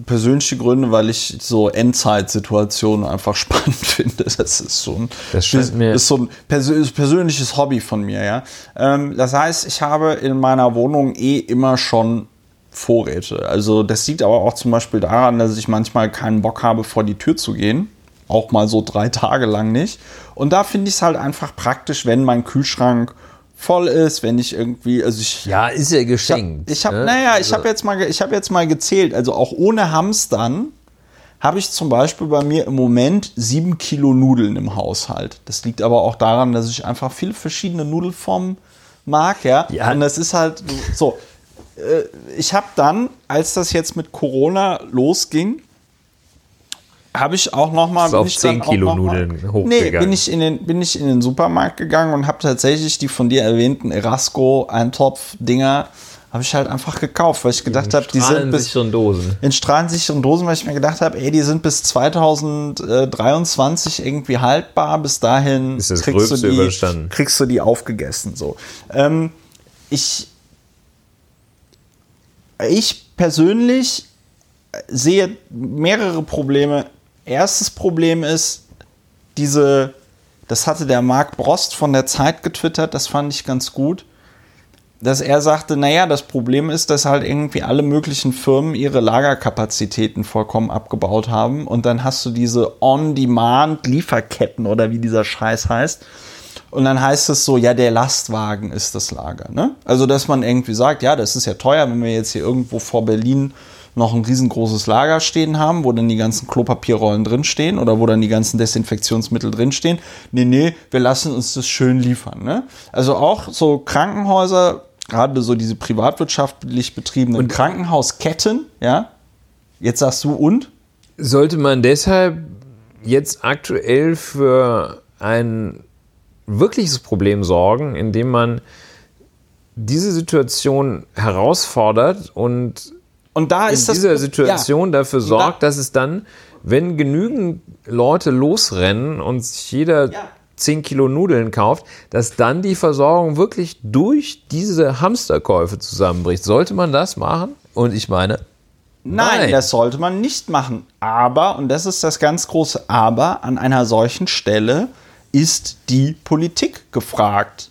persönliche Gründe, weil ich so Endzeitsituationen einfach spannend finde. Das ist so ein, das ist so ein persönliches Hobby von mir, ja. Ähm, das heißt, ich habe in meiner Wohnung eh immer schon Vorräte. Also das liegt aber auch zum Beispiel daran, dass ich manchmal keinen Bock habe, vor die Tür zu gehen. Auch mal so drei Tage lang nicht. Und da finde ich es halt einfach praktisch, wenn mein Kühlschrank voll ist, wenn ich irgendwie, also ich ja, ist ja geschenkt. Ich habe, hab, ne? naja, ich also. habe jetzt mal, ich habe jetzt mal gezählt, also auch ohne Hamstern habe ich zum Beispiel bei mir im Moment sieben Kilo Nudeln im Haushalt. Das liegt aber auch daran, dass ich einfach viele verschiedene Nudelformen mag, ja. ja. Und das ist halt so. Äh, ich habe dann, als das jetzt mit Corona losging, habe ich auch noch mal auf 10 Kilo Nudeln hochgegangen. Nee, bin ich in den bin ich in den Supermarkt gegangen und habe tatsächlich die von dir erwähnten Erasco Eintopf Dinger habe ich halt einfach gekauft, weil ich gedacht habe, die sind bis Dosen. in strahlensicheren Dosen, weil ich mir gedacht habe, ey, die sind bis 2023 irgendwie haltbar. Bis dahin ist das kriegst, du die, kriegst du die aufgegessen. So, ähm, ich ich persönlich sehe mehrere Probleme erstes Problem ist, diese, das hatte der Marc Brost von der Zeit getwittert, das fand ich ganz gut, dass er sagte, naja, das Problem ist, dass halt irgendwie alle möglichen Firmen ihre Lagerkapazitäten vollkommen abgebaut haben und dann hast du diese On-Demand-Lieferketten oder wie dieser Scheiß heißt. Und dann heißt es so, ja, der Lastwagen ist das Lager. Ne? Also, dass man irgendwie sagt, ja, das ist ja teuer, wenn wir jetzt hier irgendwo vor Berlin noch ein riesengroßes Lager stehen haben, wo dann die ganzen Klopapierrollen drinstehen oder wo dann die ganzen Desinfektionsmittel drinstehen. Nee, nee, wir lassen uns das schön liefern. Ne? Also auch so Krankenhäuser, gerade so diese privatwirtschaftlich betriebenen und Krankenhausketten, ja. Jetzt sagst du und? Sollte man deshalb jetzt aktuell für ein wirkliches Problem sorgen, indem man diese Situation herausfordert und und da ist in dieser Situation ja. dafür sorgt, da, dass es dann, wenn genügend Leute losrennen und sich jeder ja. 10 Kilo Nudeln kauft, dass dann die Versorgung wirklich durch diese Hamsterkäufe zusammenbricht. Sollte man das machen? Und ich meine, Nein, Nein, das sollte man nicht machen. Aber, und das ist das ganz große Aber, an einer solchen Stelle ist die Politik gefragt.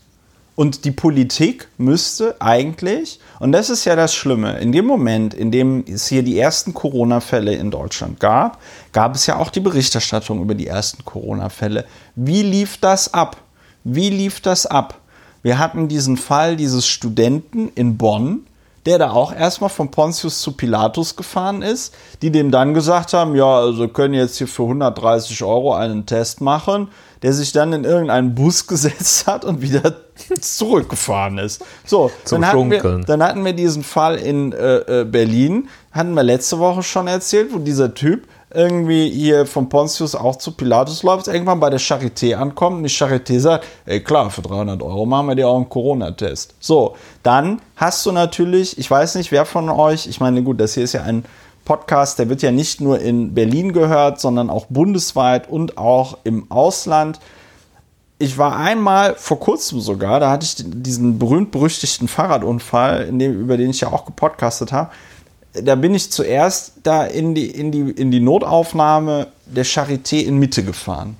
Und die Politik müsste eigentlich, und das ist ja das Schlimme, in dem Moment, in dem es hier die ersten Corona-Fälle in Deutschland gab, gab es ja auch die Berichterstattung über die ersten Corona-Fälle. Wie lief das ab? Wie lief das ab? Wir hatten diesen Fall dieses Studenten in Bonn, der da auch erstmal von Pontius zu Pilatus gefahren ist, die dem dann gesagt haben, ja, also können jetzt hier für 130 Euro einen Test machen, der sich dann in irgendeinen Bus gesetzt hat und wieder zurückgefahren ist. So, Zum dann hatten, wir, dann hatten wir diesen Fall in äh, äh, Berlin, hatten wir letzte Woche schon erzählt, wo dieser Typ irgendwie hier von Pontius auch zu Pilatus läuft, irgendwann bei der Charité ankommt und die Charité sagt, ey klar, für 300 Euro machen wir dir auch einen Corona-Test. So, dann hast du natürlich, ich weiß nicht, wer von euch, ich meine, gut, das hier ist ja ein Podcast, der wird ja nicht nur in Berlin gehört, sondern auch bundesweit und auch im Ausland. Ich war einmal vor kurzem sogar, da hatte ich diesen berühmt-berüchtigten Fahrradunfall, dem, über den ich ja auch gepodcastet habe. Da bin ich zuerst da in die, in die, in die Notaufnahme der Charité in Mitte gefahren.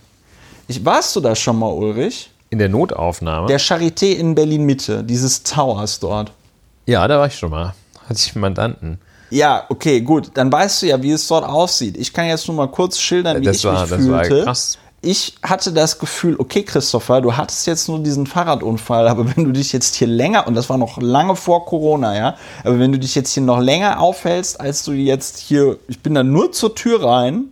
Ich, warst du da schon mal, Ulrich? In der Notaufnahme? Der Charité in Berlin-Mitte, dieses Towers dort. ja, da war ich schon mal. Hatte ich einen Mandanten. Ja, okay, gut. Dann weißt du ja, wie es dort aussieht. Ich kann jetzt nur mal kurz schildern, wie Das ich war- mich das war fühlte. krass. Ich hatte das Gefühl, okay, Christopher, du hattest jetzt nur diesen Fahrradunfall, aber wenn du dich jetzt hier länger, und das war noch lange vor Corona, ja, aber wenn du dich jetzt hier noch länger aufhältst, als du jetzt hier, ich bin da nur zur Tür rein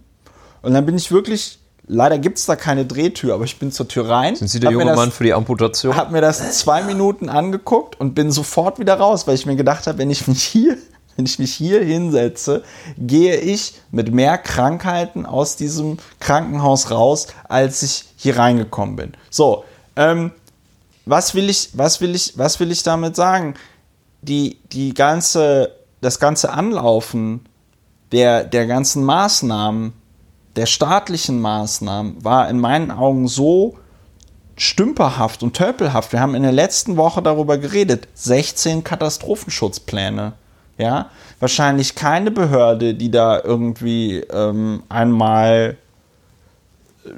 und dann bin ich wirklich, leider gibt es da keine Drehtür, aber ich bin zur Tür rein. Sind Sie der hab junge das- Mann für die Amputation? habe mir das zwei Minuten angeguckt und bin sofort wieder raus, weil ich mir gedacht habe, wenn ich mich hier, wenn ich mich hier hinsetze, gehe ich mit mehr Krankheiten aus diesem Krankenhaus raus, als ich hier reingekommen bin. So, ähm, was will ich, was will ich, was will ich damit sagen? Die, die ganze, das ganze Anlaufen der, der ganzen Maßnahmen, der staatlichen Maßnahmen, war in meinen Augen so stümperhaft und tölpelhaft. Wir haben in der letzten Woche darüber geredet. 16 Katastrophenschutzpläne. Ja, wahrscheinlich keine Behörde, die da irgendwie ähm, einmal äh,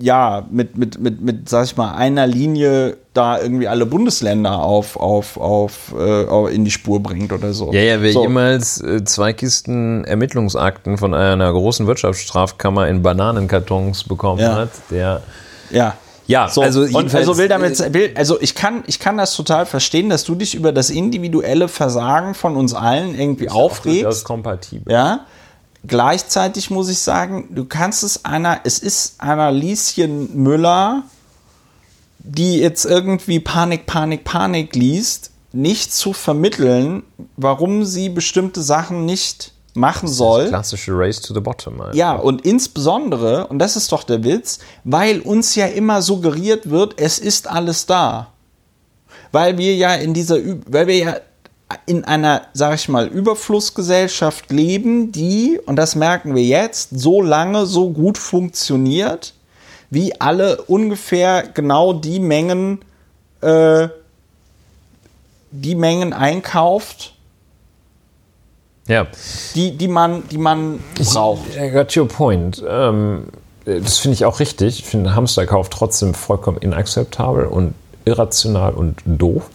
ja mit, mit, mit, mit, sag ich mal, einer Linie da irgendwie alle Bundesländer auf, auf, auf, äh, in die Spur bringt oder so. Ja, ja, wer so. jemals äh, zwei Kisten Ermittlungsakten von einer großen Wirtschaftsstrafkammer in Bananenkartons bekommen Ja. hat, der Ja. Ja, So, also und also will damit, will, also ich kann, ich kann das total verstehen, dass du dich über das individuelle Versagen von uns allen irgendwie Das aufregst. ist kompatibel. Ja. Gleichzeitig muss ich sagen, du kannst es einer, es ist einer Lieschen Müller, die jetzt irgendwie Panik, Panik, Panik liest, nicht zu vermitteln, warum sie bestimmte Sachen nicht machen soll. Klassische Race to the Bottom. einfach. Ja, und insbesondere, und das ist doch der Witz, weil uns ja immer suggeriert wird, es ist alles da. Weil wir ja in dieser, weil wir ja in einer, sag ich mal, Überflussgesellschaft leben, die, und das merken wir jetzt, so lange so gut funktioniert, wie alle ungefähr genau die Mengen, äh, die Mengen einkauft, ja. die, die man, die man braucht. I got your point. Ähm, das finde ich auch richtig. Ich finde Hamsterkauf trotzdem vollkommen inakzeptabel und irrational und doof.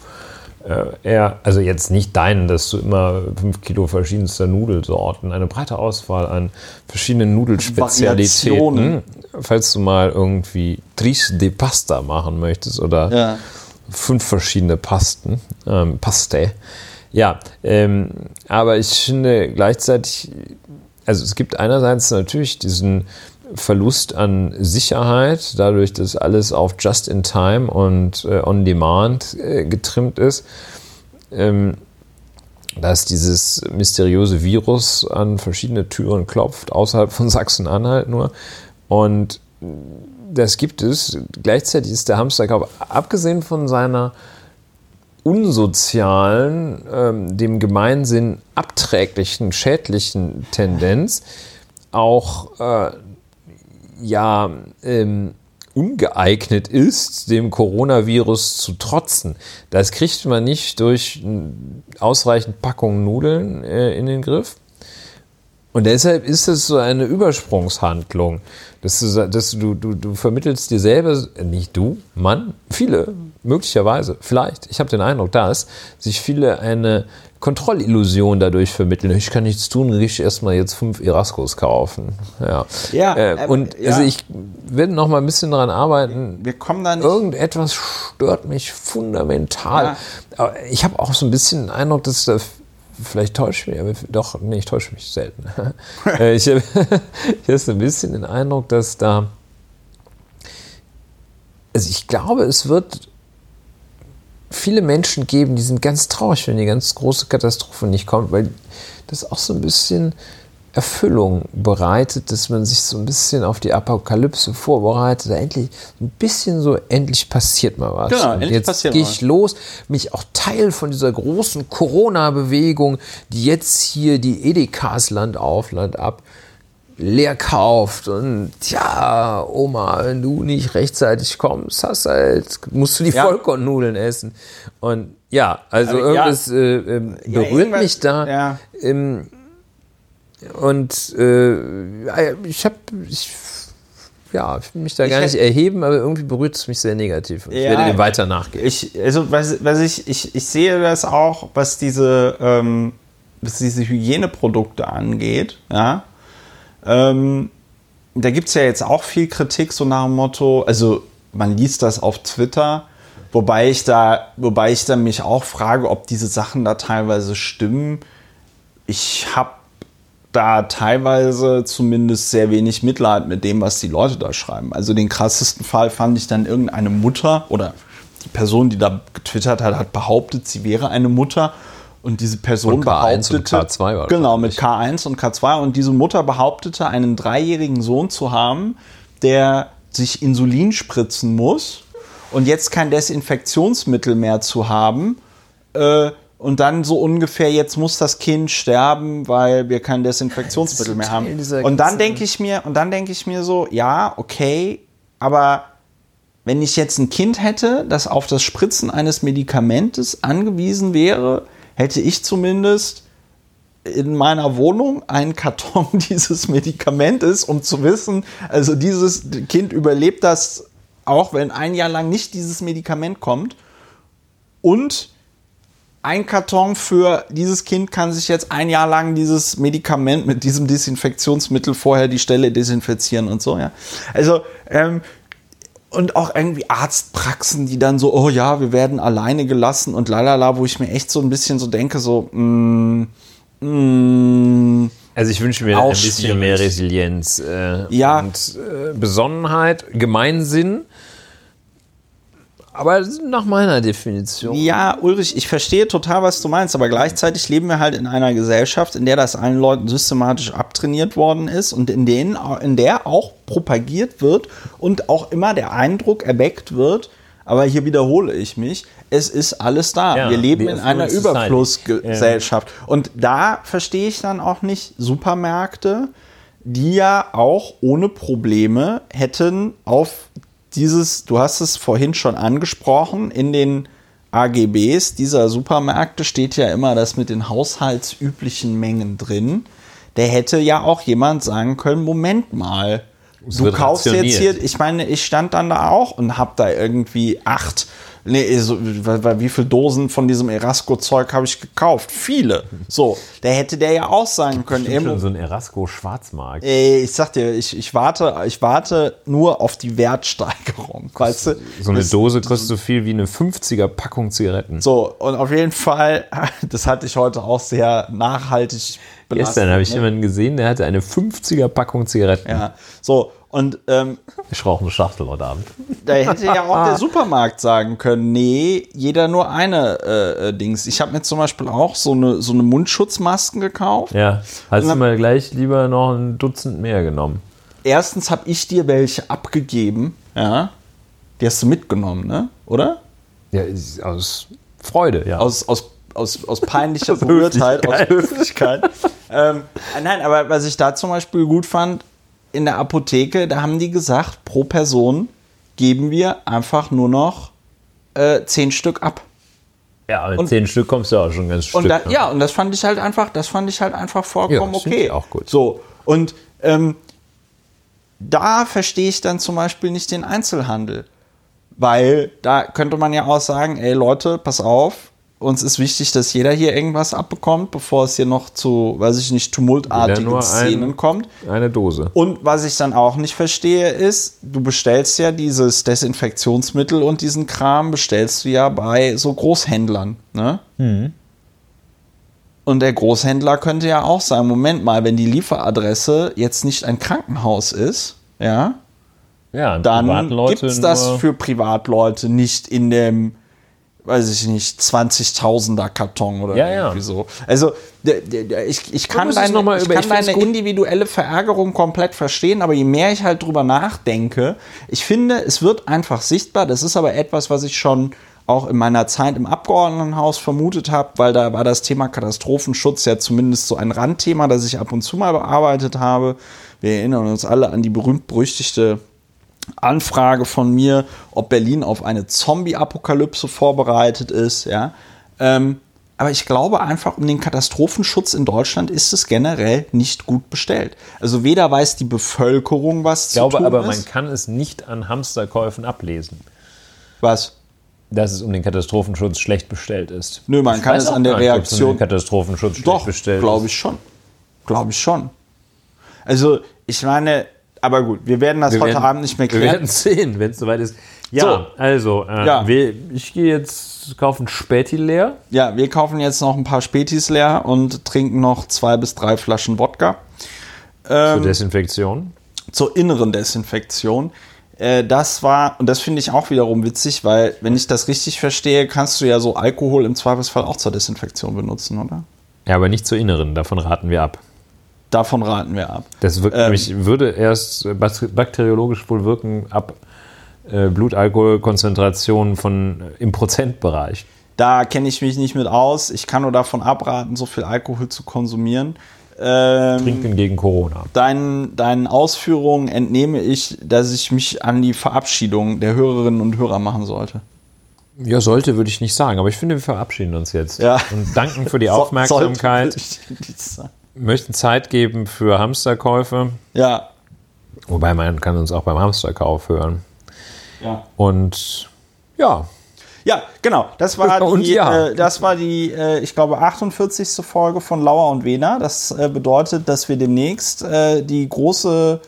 Äh, eher, also jetzt nicht deinen, dass du immer fünf Kilo verschiedenster Nudelsorten, eine breite Auswahl an verschiedenen Nudelspezialitäten, falls du mal irgendwie Tris de Pasta machen möchtest oder Ja. fünf verschiedene Pasten, ähm, Paste. Ja, ähm, aber ich finde gleichzeitig, also es gibt einerseits natürlich diesen Verlust an Sicherheit, dadurch, dass alles auf Just in Time und äh, On Demand äh, getrimmt ist. Ähm, dass dieses mysteriöse Virus an verschiedene Türen klopft, außerhalb von Sachsen-Anhalt nur. Und das gibt es. Gleichzeitig ist der Hamsterkauf, abgesehen von seiner unsozialen, ähm, dem Gemeinsinn abträglichen, schädlichen Tendenz, auch äh, ja ähm, ungeeignet ist, dem Coronavirus zu trotzen. Das kriegt man nicht durch n- ausreichend Packungen Nudeln äh, in den Griff. Und deshalb ist es so eine Übersprungshandlung. Dass du, dass du, du, du vermittelst dir selber, nicht du, Mann, viele möglicherweise, vielleicht, ich habe den Eindruck, dass sich viele eine Kontrollillusion dadurch vermitteln. Ich kann nichts tun, ich erstmal jetzt fünf Erascos kaufen. Ja. Ja, äh, ähm, und ja. also ich werde noch mal ein bisschen daran arbeiten. Wir kommen da nicht. Irgendetwas stört mich fundamental. Ja. Ich habe auch so ein bisschen den Eindruck, dass da vielleicht täuscht mich, aber doch, nee, ich täusche mich selten. Äh, ich habe ich hab so ein bisschen den Eindruck, dass da also ich glaube, es wird viele Menschen geben, die sind ganz traurig, wenn die ganz große Katastrophe nicht kommt, weil das auch so ein bisschen Erfüllung bereitet, dass man sich so ein bisschen auf die Apokalypse vorbereitet, da endlich ein bisschen so, endlich passiert mal was. Genau, Und endlich jetzt gehe mal ich los, mich auch Teil von dieser großen Corona-Bewegung, die jetzt hier die Edekas Land auf, Land ab leer kauft und tja, Oma, wenn du nicht rechtzeitig kommst, hast halt, musst du die Ja. Vollkornnudeln essen. Und ja, also Aber ja. irgendwas äh, ähm, Ja, berührt irgendwas- mich da. Ja. Ähm, und äh, ja, ich habe, ich, ja, ich will mich da Ich gar hätt- nicht erheben, aber irgendwie berührt es mich sehr negativ. Und ich Ja. werde dem weiter nachgehen. Ich, also, was, was ich, ich, ich sehe das auch, was diese, ähm, was diese Hygieneprodukte angeht, ja. Ähm, da gibt es ja jetzt auch viel Kritik, so nach dem Motto, also man liest das auf Twitter, wobei ich da, wobei ich da mich auch frage, ob diese Sachen da teilweise stimmen. Ich habe da teilweise zumindest sehr wenig Mitleid mit dem, was die Leute da schreiben. Also den krassesten Fall fand ich dann irgendeine Mutter oder die Person, die da getwittert hat, hat behauptet, sie wäre eine Mutter. Und diese Person Von K1 und behauptete, K2 war genau mit K1 und K2 und diese Mutter behauptete, einen dreijährigen Sohn zu haben, der sich Insulin spritzen muss und jetzt kein Desinfektionsmittel mehr zu haben. Äh, und dann so ungefähr, jetzt muss das Kind sterben, weil wir kein Desinfektionsmittel mehr haben. Und dann denke ich mir, und dann denke ich mir so, ja, okay, aber wenn ich jetzt ein Kind hätte, das auf das Spritzen eines Medikamentes angewiesen wäre, hätte ich zumindest in meiner Wohnung einen Karton dieses Medikamentes, um zu wissen, also dieses Kind überlebt das auch, wenn ein Jahr lang nicht dieses Medikament kommt. Und ein Karton für dieses Kind kann sich jetzt ein Jahr lang dieses Medikament mit diesem Desinfektionsmittel vorher die Stelle desinfizieren und so, ja. Also, ähm, und auch irgendwie Arztpraxen, die dann so, oh ja, wir werden alleine gelassen und lalala, wo ich mir echt so ein bisschen so denke, so, mm, mm, Also ich wünsche mir Auch ein bisschen mehr schwierig. Resilienz äh, Ja. und äh, Besonnenheit, Gemeinsinn. Aber nach meiner Definition. Ja, Ulrich, ich verstehe total, was du meinst, aber gleichzeitig leben wir halt in einer Gesellschaft, in der das allen Leuten systematisch abtrainiert worden ist und in, denen, in der auch propagiert wird und auch immer der Eindruck erweckt wird, aber hier wiederhole ich mich, es ist alles da. Ja, wir leben in einer. Überflussgesellschaft. Und da verstehe ich dann auch nicht Supermärkte, die ja auch ohne Probleme hätten auf dieses, du hast es vorhin schon angesprochen, in den AGBs dieser Supermärkte steht ja immer das mit den haushaltsüblichen Mengen drin. Der hätte ja auch jemand sagen können, Moment mal, du kaufst jetzt hier, ich meine, ich stand dann da auch und hab da irgendwie acht, nee, so, wie viele Dosen von diesem Erasco-Zeug habe ich gekauft? Viele. So, da hätte der ja auch sagen können, ey, Schon so ein Erasco-Schwarzmarkt. Ey, ich sag dir, ich, ich, warte, ich warte nur auf die Wertsteigerung, weißt du? So eine Das- Dose kostet so viel wie eine 50er Packung Zigaretten. So, und auf jeden Fall, das hatte ich heute auch sehr nachhaltig Gestern habe ich ne? jemanden gesehen, der hatte eine 50er Packung Zigaretten. Ja, so, und ähm, Ich rauche eine Schachtel heute Abend. da hätte ja auch der Supermarkt sagen können, nee, jeder nur eine äh, äh, Dings. Ich habe mir zum Beispiel auch so eine, so eine Mundschutzmasken gekauft. Ja, hast du mal gleich lieber noch ein Dutzend mehr genommen. Erstens habe ich dir welche abgegeben, ja. Die hast du mitgenommen, ne? Oder? Ja, aus Freude, ja. aus, aus, aus, aus peinlicher Berührtheit, aus Höflichkeit. ähm, nein, aber was ich da zum Beispiel gut fand, in der Apotheke, da haben die gesagt, pro Person geben wir einfach nur noch äh, zehn Stück ab. ja, mit und- zehn Stück kommst du auch schon ganz Und Stück. da, ne? ja, und das fand ich halt einfach, das fand ich halt einfach vollkommen Ja, okay. auch gut. So, und ähm, da verstehe ich dann zum Beispiel nicht den Einzelhandel. Weil da könnte man ja auch sagen, ey Leute, pass auf, uns ist wichtig, dass jeder hier irgendwas abbekommt, bevor es hier noch zu, weiß ich nicht, tumultartigen nur ein- Szenen kommt. Eine Dose. Und was ich dann auch nicht verstehe, ist, du bestellst ja dieses Desinfektionsmittel und diesen Kram bestellst du ja bei so Großhändlern, ne? Und der Großhändler könnte ja auch sagen, Moment mal, wenn die Lieferadresse jetzt nicht ein Krankenhaus ist, ja, Ja, dann gibt es das für Privatleute nicht in dem, weiß ich nicht, 20.000er Karton oder Ja, ja. irgendwie so. Also ich, ich kann, mal ich kann ich deine individuelle Verärgerung komplett verstehen, aber je mehr ich halt drüber nachdenke, ich finde, es wird einfach sichtbar. Das ist aber etwas, was ich schon auch in meiner Zeit im Abgeordnetenhaus vermutet habe, weil da war das Thema Katastrophenschutz ja zumindest so ein Randthema, das ich ab und zu mal bearbeitet habe. Wir erinnern uns alle an die berühmt-berüchtigte Anfrage von mir, ob Berlin auf eine Zombie-Apokalypse vorbereitet ist, ja. Ähm, aber ich glaube einfach, um den Katastrophenschutz in Deutschland ist es generell nicht gut bestellt. Also weder weiß die Bevölkerung, was Ich glaube zu tun aber, man kann es nicht an Hamsterkäufen ablesen, Was? dass es um den Katastrophenschutz schlecht bestellt ist. Nö, man Ich kann es an der um Reaktion- den Katastrophenschutz schlecht Doch, bestellt glaube ich schon. Glaube ich schon. Also, ich meine, aber gut, wir werden das Wir heute werden- Abend nicht mehr Wir klären. werden sehen, wenn es soweit ist. Ja, So. also, äh, Ja. wir, ich gehe jetzt kaufen Späti leer. Ja, wir kaufen jetzt noch ein paar Spätis leer und trinken noch zwei bis drei Flaschen Wodka. Ähm, Zur Desinfektion. zur inneren Desinfektion. Äh, das war, und das finde ich auch wiederum witzig, weil, wenn ich das richtig verstehe, kannst du ja so Alkohol im Zweifelsfall auch zur Desinfektion benutzen, oder? Ja, aber nicht zur inneren, davon raten wir ab. Davon raten wir ab. Das wirkt Ähm. nämlich, würde erst bak- bakteriologisch wohl wirken ab äh, Blutalkoholkonzentrationen von äh, im Prozentbereich. Da kenne ich mich nicht mit aus. Ich kann nur davon abraten, so viel Alkohol zu konsumieren. Ähm, Trinken gegen Corona. deinen, deinen Ausführungen entnehme ich, dass ich mich an die Verabschiedung der Hörerinnen und Hörer machen sollte. Ja, sollte, würde ich nicht sagen, aber ich finde, wir verabschieden uns jetzt. Ja. Und danken für die Aufmerksamkeit. sollte. Möchten Zeit geben für Hamsterkäufe. Ja, Wobei man kann uns auch beim Hamsterkauf hören. ja. Und ja, Ja, genau. Das war Und die, ja. äh, das war die äh, ich glaube, 48. Folge von Lauer und Wena. Das äh, bedeutet, dass wir demnächst äh, die große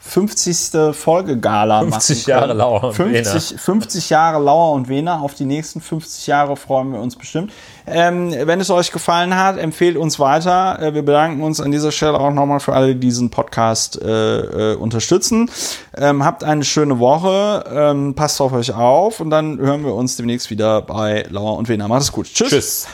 50. Folge Gala 50 machen. Jahre Lauer und 50, 50 Jahre Lauer und Wena. Auf die nächsten 50 Jahre freuen wir uns bestimmt. Ähm, wenn es euch gefallen hat, empfehlt uns weiter. Äh, wir bedanken uns an dieser Stelle auch nochmal für alle, die diesen Podcast äh, äh, unterstützen. Ähm, habt eine schöne Woche. Ähm, passt auf euch auf und dann hören wir uns demnächst wieder bei Lauer und Wena. Macht es gut. Tschüss. tschüss.